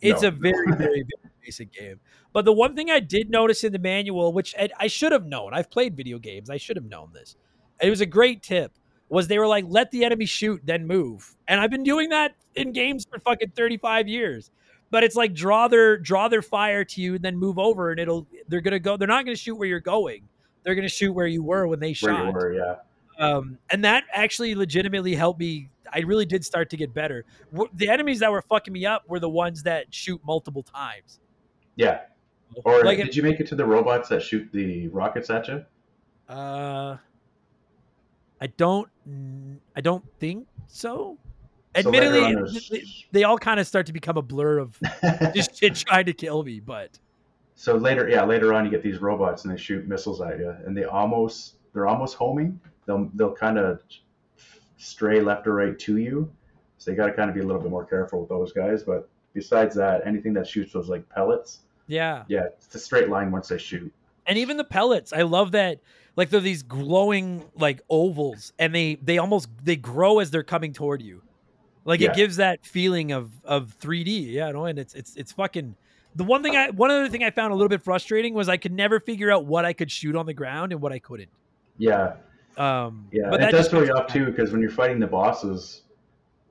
it's No. a very very very basic game. But the one thing I did notice in the manual, which I, I should have known, I've played video games, I should have known this. It was a great tip. Was they were like, let the enemy shoot, then move, and I've been doing that in games for fucking thirty five years. But it's like draw their draw their fire to you, and then move over, and it'll they're gonna go. They're not gonna shoot where you're going. They're gonna shoot where you were when they shot were, yeah. um, and that actually legitimately helped me. I really did start to get better. The enemies that were fucking me up were the ones that shoot multiple times. Yeah. Or Like did you make it to the robots that shoot the rockets at you? Uh, I don't. I don't think so. So Admittedly, it- they, they all kind of start to become a blur of just shit trying to kill me. But so later, yeah, later on, you get these robots and they shoot missiles at you, and they almost they're almost homing. They'll they'll kind of stray left or right to you, so you got to kind of be a little bit more careful with those guys. But besides that, anything that shoots those like pellets, yeah, yeah, it's a straight line once they shoot. and even the pellets i love that like they're these glowing like ovals and they they almost they grow as they're coming toward you like Yeah. it gives that feeling of of 3d yeah no and it's it's it's fucking the one thing i one other thing i found a little bit frustrating was i could never figure out what i could shoot on the ground and what i couldn't Yeah, um yeah, but it that does throw you off too because when you're fighting the bosses,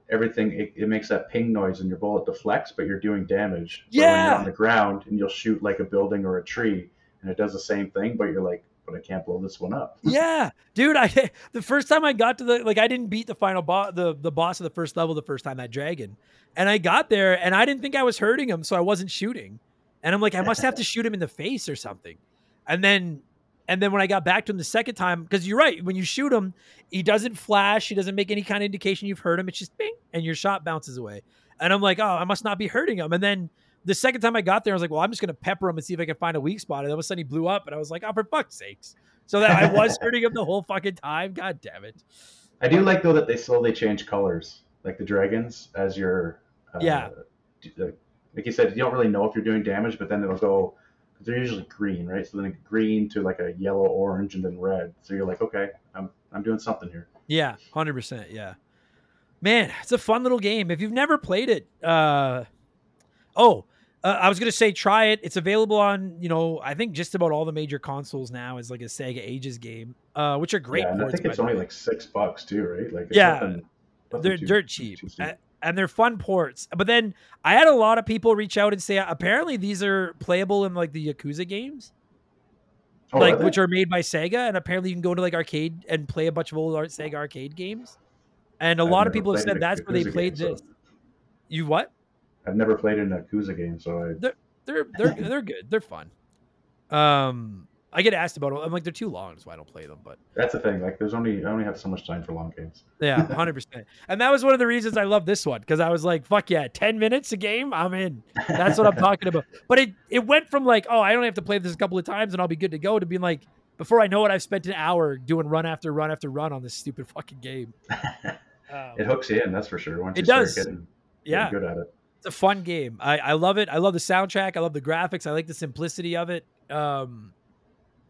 everything it, it makes that ping noise and your bullet deflects, but you're doing damage. Where when you're Yeah. on the ground and you'll shoot like a building or a tree, and it does the same thing, but you're like, but I can't blow this one up. yeah dude i the first time i got to the like i didn't beat the final boss the, the boss of the first level the first time that dragon. And i got there and i didn't think i was hurting him so i wasn't shooting. And i'm like i must have to shoot him in the face or something. And then and then when i got back to him the second time because you're right when you shoot him he doesn't flash he doesn't make any kind of indication you've hurt him it's just bing and your shot bounces away. And i'm like oh i must not be hurting him. And then the second time I got there, I was like, well, I'm just going to pepper him and see if I can find a weak spot. And all of a sudden he blew up, and I was like, oh, for fuck's sakes. So that I was hurting him the whole fucking time. God damn it. I do like though that they slowly change colors, like the dragons, as you're. Uh, Yeah. Like, like you said, you don't really know if you're doing damage, but then it'll go. Cause they're usually green, right? So then green to like a yellow, orange, and then red. So you're like, okay, I'm I'm doing something here. Yeah, 100%. Yeah. Man, it's a fun little game. If you've never played it, uh, oh, uh, I was going to say try it. It's available on, you know, I think just about all the major consoles now is like a Sega Ages game, uh, which are great. yeah, and I ports, think it's only way. like six bucks too, right? Like it's Yeah. nothing- nothing they're too- dirt cheap too. A- and they're fun ports but then i had a lot of people reach out and say apparently these are playable in like the yakuza games Oh, like are which are made by sega and apparently you can go to like arcade and play a bunch of old art sega arcade games and a I've lot of people have said that's where they played game, so- this you what I've never played an Yakuza game, so I they're they're they're they're good they're fun um i get asked about it i'm like they're too long why i don't play them but that's the thing. Like, there's only I only have so much time for long games. Yeah, hundred percent. And that was one of the reasons I love this one because I was like, "Fuck yeah, ten minutes a game, I'm in." That's what I'm talking about. But it it went from like, "Oh, I don't have to play this a couple of times and I'll be good to go," to being like, before I know it, I've spent an hour doing run after run after run on this stupid fucking game. Um, It hooks you in, that's for sure. Once It you start does. getting, getting yeah, good at it. It's a fun game. I I love it. I love the soundtrack. I love the graphics. I like the simplicity of it. Um,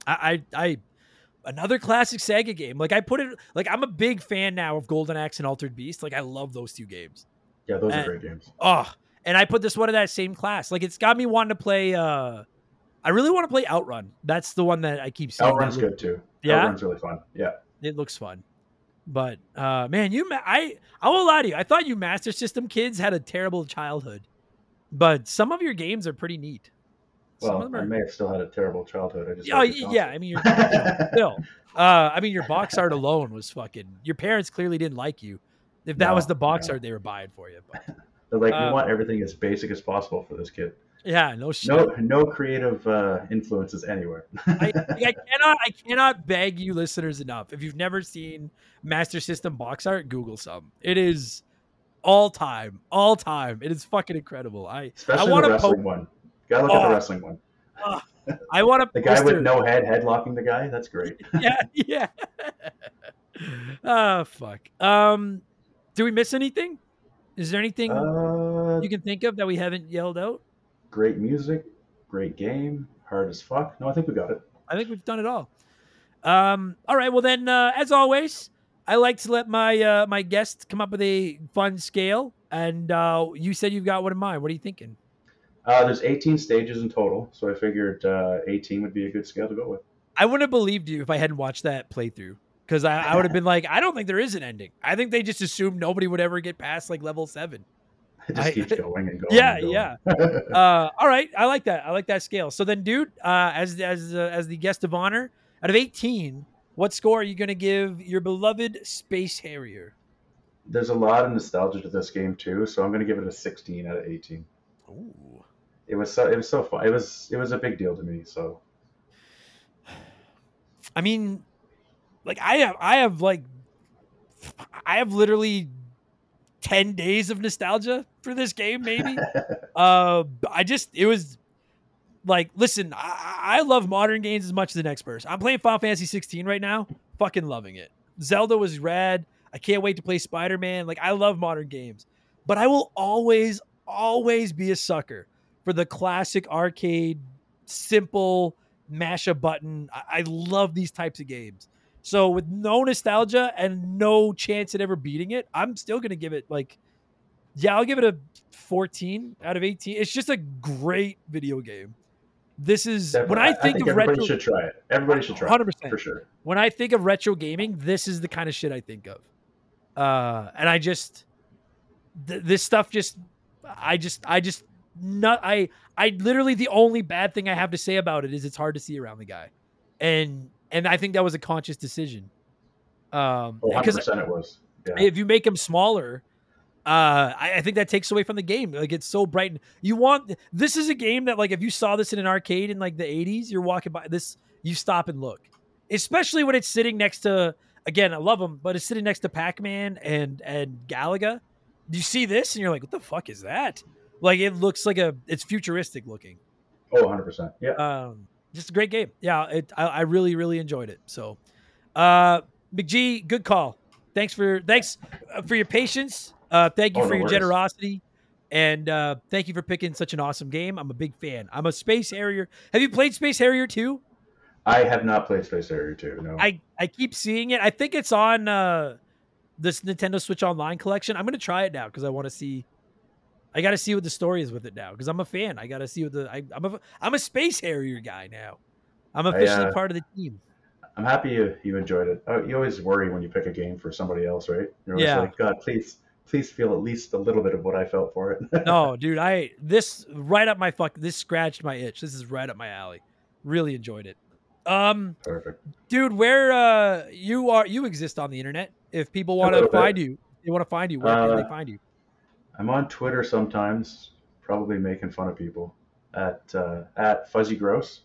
I I. I Another classic Sega game. Like I put it, like I'm a big fan now of Golden Axe and Altered Beast. Like I love those two games. Yeah, those Uh, are great games. Oh, and I put this one in that same class. Like it's got me wanting to play. uh I really want to play Outrun. That's the one that I keep seeing. Outrun's good too. Yeah? Outrun's really fun. Yeah. It looks fun. But uh man, you ma- I I won't lie to you. I thought you Master System kids had a terrible childhood, but some of your games are pretty neat. Some Well, of them I may have still had a terrible childhood. I just Oh yeah, I mean, you're, still. Uh, I mean, your box art alone was fucking. Your parents clearly didn't like you. If that No, was the box no. art they were buying for you, but They're like, uh, we want everything as basic as possible for this kid. yeah, no shit. No, no creative uh, influences anywhere. I, I cannot I cannot beg you listeners enough. If you've never seen Master System box art, Google some. It is all time, all time. It is fucking incredible. I Especially I want the wrestling poke. one. Gotta look at Oh. the wrestling one. I want to. The guy with no head headlocking the guy. That's great. yeah, yeah. oh fuck. Um, do we miss anything? Is there anything Uh, you can think of that we haven't yelled out? great music, great game, hard as fuck. No, I think we got it. I think we've done it all. Um, all right. Well, then, uh, as always, I like to let my uh, my guests come up with a fun scale, and uh, you said you've got one in mind. What are you thinking? Uh, there's 18 stages in total, so I figured uh, 18 would be a good scale to go with. I wouldn't have believed you if I hadn't watched that playthrough because I, I would have been like, I don't think there is an ending. I think they just assumed nobody would ever get past like level seven. It just I- keeps going and going. Yeah, and going. yeah. Uh, all right, I like that. I like that scale. So then, dude, uh, as as uh, as the guest of honor, out of eighteen, what score are you going to give your beloved Space Harrier? There's a lot of nostalgia to this game too, so I'm going to give it a 16 out of 18. Ooh. It was so it was so fun. It was it was a big deal to me. So I mean, like I have, I have like, I have literally ten days of nostalgia for this game. Maybe. uh, I just it was like, listen, I, I love modern games as much as the next person. I'm playing Final Fantasy 16 right now, fucking loving it. Zelda was rad. I can't wait to play Spider Man. Like I love modern games, but I will always, always be a sucker for the classic arcade, simple mash a button. I, I love these types of games. So with no nostalgia and no chance at ever beating it, I'm still gonna give it like, yeah, I'll give it a 14 out of 18. It's just a great video game. This is when I think, of everybody retro. should try it. Everybody should try 100%. it for sure. when I think of retro gaming, this is the kind of shit I think of. Uh, and I just th- this stuff just I just I just not I I literally the only bad thing I have to say about it is it's hard to see around the guy. And and I think that was a conscious decision. Um Oh, 100 because it was. Yeah. if you make him smaller, uh, I, I think that takes away from the game. Like it's so bright. And you want this is a game that like if you saw this in an arcade in like the '80s, you're walking by this, you stop and look, especially when it's sitting next to. Again, I love them, but it's sitting next to Pac-Man and and Galaga. You see this and you're like, what the fuck is that? Like it looks like a it's futuristic looking. oh, 100 percent. Yeah. Um, just a great game. Yeah, it, I, I really really enjoyed it. So, uh, McG, good call. Thanks for thanks uh, for your patience. Uh, thank you Oh, for no your worries. generosity, and uh, thank you for picking such an awesome game. I'm a big fan. I'm a Space Harrier. Have you played Space Harrier 2? I have not played Space Harrier 2. No. I I keep seeing it. I think it's on uh, this Nintendo Switch Online collection. I'm gonna try it now because I want to see. I got to see what the story is with it now because I'm a fan. I got to see what the I, I'm a I'm a Space Harrier guy now. I'm officially uh, part of the team. I'm happy you, you enjoyed it. Uh, you always worry when you pick a game for somebody else, right? You're always Yeah. like, God, please, please feel at least a little bit of what I felt for it. no, dude, I this right up my fuck. This scratched my itch. This is right up my alley. Really enjoyed it. Um, Perfect. dude, where uh you are you exist on the internet? If people want to little bit. find you, they want to find you. Where can Uh, they find you? I'm on Twitter sometimes, probably making fun of people at uh, at Fuzzy Gross.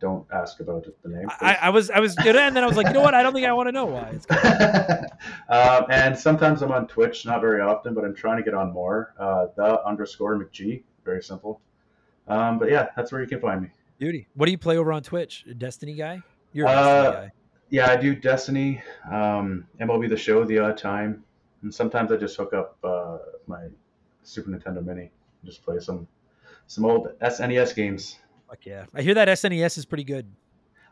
Don't ask about the name. I, I was I was and then I was like, you know what? I don't think I want to know why. Um, and sometimes I'm on Twitch, not very often, but I'm trying to get on more. Uh, the underscore McG, very simple. Um, but yeah, that's where you can find me. beauty. What do you play over on Twitch? Destiny guy? You're a Uh, Destiny guy. Yeah, I do Destiny, um, MLB The Show the odd time, and sometimes I just hook up uh, my Super Nintendo Mini, and just play some some old SNES games. Fuck yeah! I hear that SNES is pretty good.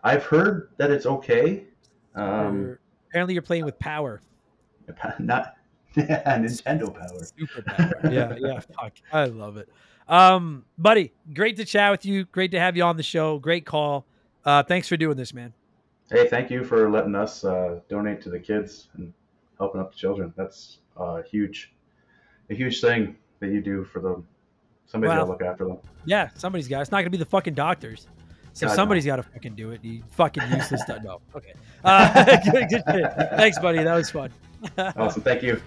I've heard that it's okay. Um, You're- apparently, you're playing with power. not Nintendo Power. Super power. yeah, yeah. Fuck. I love it. Um, buddy, great to chat with you. Great to have you on the show. Great call. Uh, thanks for doing this, man. Hey, thank you for letting us uh, donate to the kids and helping up the children. That's a huge, a huge thing that you do for them. Somebody's Wow. got to look after them. Yeah, somebody's got. It's not gonna be the fucking doctors. So God, no. somebody's got to fucking do it. You fucking useless. no. Okay. Uh, good, good shit. Thanks, buddy. That was fun. Awesome. Thank you.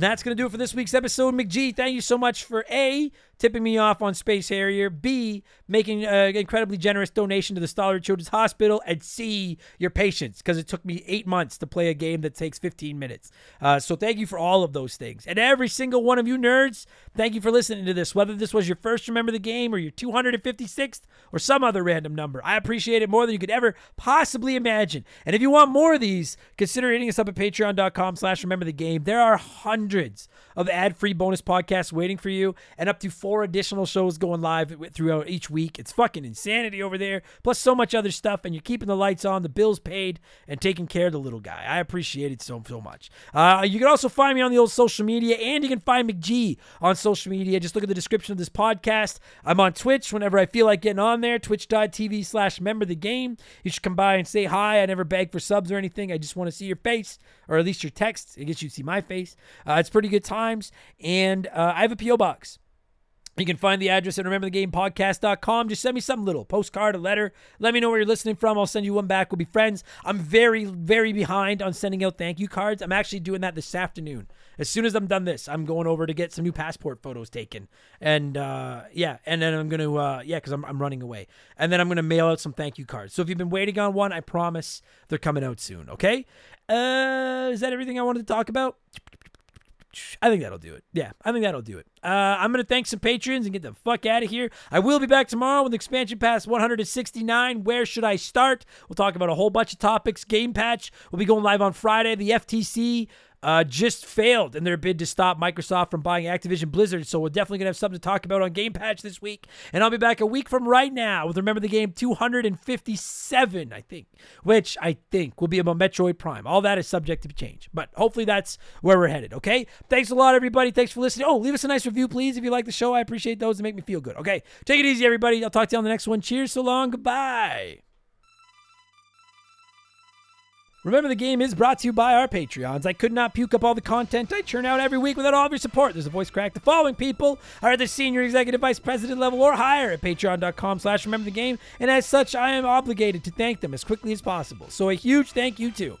And that's going to do it for this week's episode. McG, thank you so much for A, tipping me off on Space Harrier, B, making an incredibly generous donation to the Stollery Children's Hospital, and C, your patience, because it took me eight months to play a game that takes 15 minutes. Uh, so thank you for all of those things. And every single one of you nerds, thank you for listening to this, whether this was your first Remember the Game or your 256th or some other random number. I appreciate it more than you could ever possibly imagine. And if you want more of these, consider hitting us up at patreon.com slash remember the game. There are hundreds of ad-free bonus podcasts waiting for you and up to four additional shows going live throughout each week. It's fucking insanity over there. Plus so much other stuff and you're keeping the lights on, the bills paid, and taking care of the little guy. I appreciate it so, so much. Uh, you can also find me on the old social media and you can find McG on social media. Just look at the description of this podcast. I'm on Twitch whenever I feel like getting on there, twitch.tv slash remember the game. You should come by and say hi. I never beg for subs or anything. I just want to see your face or at least your text. I guess you to see my face. Uh, it's pretty good times. And uh, I have a P.O. box. You can find the address at rememberthegamepodcast.com. Just send me some little postcard, a letter. Let me know where you're listening from. I'll send you one back. We'll be friends. I'm very, very behind on sending out thank you cards. I'm actually doing that this afternoon. As soon as I'm done this, I'm going over to get some new passport photos taken. And uh, yeah, and then I'm going to, uh, yeah, because I'm, I'm running away. And then I'm going to mail out some thank you cards. So if you've been waiting on one, I promise they're coming out soon. Okay? Uh, is that everything I wanted to talk about? I think that'll do it. Yeah, I think that'll do it. Uh, I'm going to thank some patrons and get the fuck out of here. I will be back tomorrow with Expansion Pass 169. Where should I start? We'll talk about a whole bunch of topics. Game Patch We'll be going live on Friday. The FTC uh, just failed in their bid to stop Microsoft from buying Activision Blizzard. So we're definitely going to have something to talk about on Game Patch this week. And I'll be back a week from right now with Remember the Game 257, I think, which I think will be about Metroid Prime. All that is subject to change, but hopefully that's where we're headed, okay? Thanks a lot, everybody. Thanks for listening. Oh, leave us a nice review, please, if you like the show. I appreciate those and make me feel good, okay? Take it easy, everybody. I'll talk to you on the next one. Cheers, so long. Goodbye. Remember, the game is brought to you by our Patreons. I could not puke up all the content I churn out every week without all of your support. There's a voice crack. The following people are at the senior executive vice president level or higher at patreon.com slash remember the game, and as such, I am obligated to thank them as quickly as possible. So a huge thank you to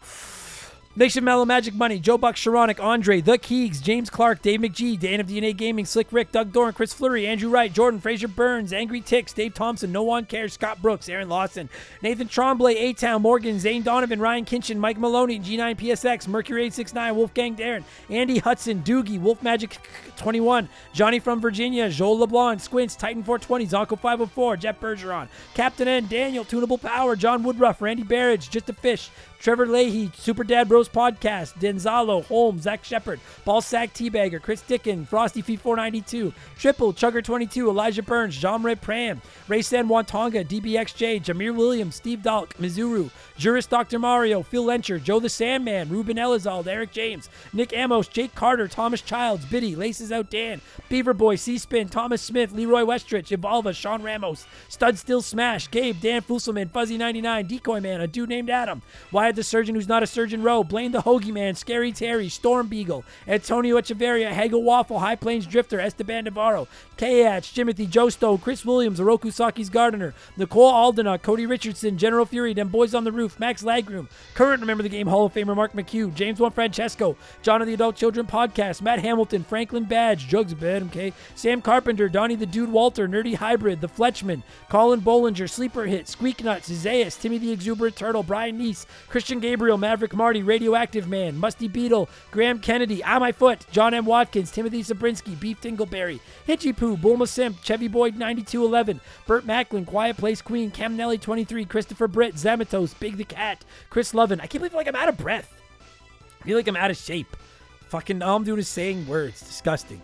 Nation Mellow, Magic Money, Joe Buck, Sharonic, Andre, The Keegs, James Clark, Dave McGee, Dan of DNA Gaming, Slick Rick, Doug Doran, Chris Fleury, Andrew Wright, Jordan, Fraser Burns, Angry Ticks, Dave Thompson, No One Cares, Scott Brooks, Aaron Lawson, Nathan Tremblay, A Town, Morgan, Zane Donovan, Ryan Kinchin, Mike Maloney, G9PSX, Mercury 869, Wolfgang Darren, Andy Hudson, Doogie, Wolf Magic 21, Johnny from Virginia, Joel LeBlanc, Squints, Titan 420, Zonko 504, Jeff Bergeron, Captain N, Daniel, Tunable Power, John Woodruff, Randy Barrage, Just a Fish, Trevor Leahy, Super Dad Bros Podcast, Denzalo, Holmes, Zach Shepard, Ballsack Teabagger, Chris Dickin, Frosty Feet 492, Triple, Chugger 22, Elijah Burns, John Ray Pram, Ray San Wantonga, DBXJ, Jameer Williams, Steve Dalk, Mizuru, Juris Dr. Mario, Phil Lencher, Joe the Sandman, Ruben Elizalde, Eric James, Nick Amos, Jake Carter, Thomas Childs, Biddy, Laces Out Dan, Beaver Boy, C-Spin, Thomas Smith, Leroy Westrich, Evolva, Sean Ramos, Stud Still Smash, Gabe, Dan Fusselman, Fuzzy99, Decoy Man, a dude named Adam, Wyatt the Surgeon who's not a surgeon Rowe, Blaine the Hoagie Man, Scary Terry, Storm Beagle, Antonio Echeverria, Hagel Waffle, High Plains Drifter, Esteban Navarro, K-Hatch, Timothy Joe Stowe, Chris Williams, Oroku Saki's Gardener, Nicole Aldena, Cody Richardson, General Fury, Them Boys on the Roof, Max Lagroom, current Remember the Game Hall of Famer Mark McHugh, James Juan Francesco, John of the Adult Children Podcast, Matt Hamilton, Franklin Badge, Jugs Bed, okay, Sam Carpenter, Donnie the Dude Walter, Nerdy Hybrid, The Fletchman, Colin Bollinger, Sleeper Hit, Squeak Nuts, Zayas, Timmy the Exuberant Turtle, Brian Neese, Christian Gabriel, Maverick Marty, Radioactive Man, Musty Beetle, Graham Kennedy, Ah My Foot, John M. Watkins, Timothy Sabrinsky, Beef Dingleberry, Hitchy Poo, Bulma Simp, Chevy Boyd 9211, Burt Macklin, Quiet Place Queen, Cam Nelly 23, Christopher Britt, Zamatos, Big the Cat, Chris Lovin. I can't believe like I'm out of breath. I feel like I'm out of shape. Fucking all I'm doing is saying words. Disgusting.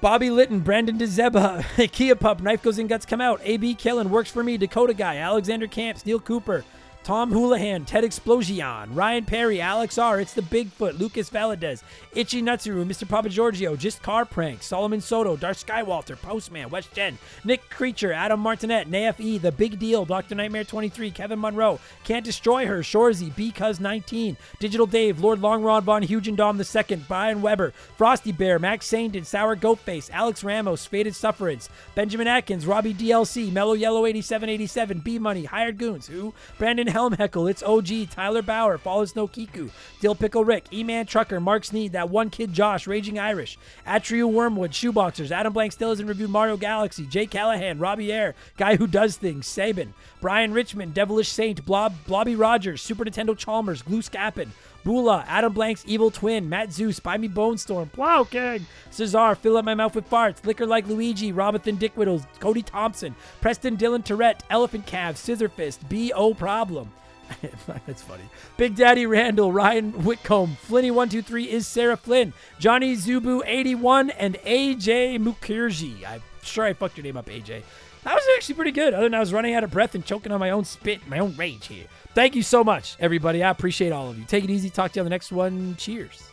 Bobby Litton, Brandon DeZeba, Kia Pup, Knife Goes In, Guts Come Out, AB Killen, Works For Me, Dakota Guy, Alexander Camps, Neil Cooper, Tom Houlihan, Ted Explosion, Ryan Perry, Alex R, It's the Bigfoot, Lucas Valadez, Itchy Nutsuru, Mr. Papa Giorgio, Just Car Prank, Solomon Soto, Dark Skywalter, Postman, West Gen, Nick Creature, Adam Martinet, NAFE, The Big Deal, Dr. Nightmare 23, Kevin Monroe, Can't Destroy Her, Shorzy, Because 19, Digital Dave, Lord Longrod Von Hugendom II, Brian Weber, Frosty Bear, Max Saindon, Sour Goatface, Alex Ramos, Faded Sufferance, Benjamin Atkins, Robbie DLC, Mellow Yellow 8787, B Money, Hired Goons, Who, Brandon Helmheckle, it's OG, Tyler Bauer, Follow Snow Kiku, Dill Pickle Rick, E-Man Trucker, Mark Sneed, that one kid Josh, Raging Irish, Atrio Wormwood, Shoeboxers, Adam Blank still hasn't reviewed Mario Galaxy, Jay Callahan, Robbie Air, Guy Who Does Things, Sabin, Brian Richmond, Devilish Saint, Blob, Blobby Rogers, Super Nintendo Chalmers, Glue Scappin, Bula, Adam Blank's Evil Twin, Matt Zeus, Buy Me Bone Storm, Plow King, Cesar, Fill Up My Mouth with Farts, Liquor Like Luigi, Robinson Dick Whittles, Cody Thompson, Preston Dylan Tourette, Elephant Calf, Scissor Fist, B.O. Problem. That's funny. Big Daddy Randall, Ryan Whitcomb, Flinny123 is Sarah Flynn, Johnny Zubu81, and AJ Mukherjee. I'm sure I fucked your name up, AJ. That was actually pretty good, other than I was running out of breath and choking on my own spit, my own rage here. Thank you so much, everybody. I appreciate all of you. Take it easy. Talk to you on the next one. Cheers.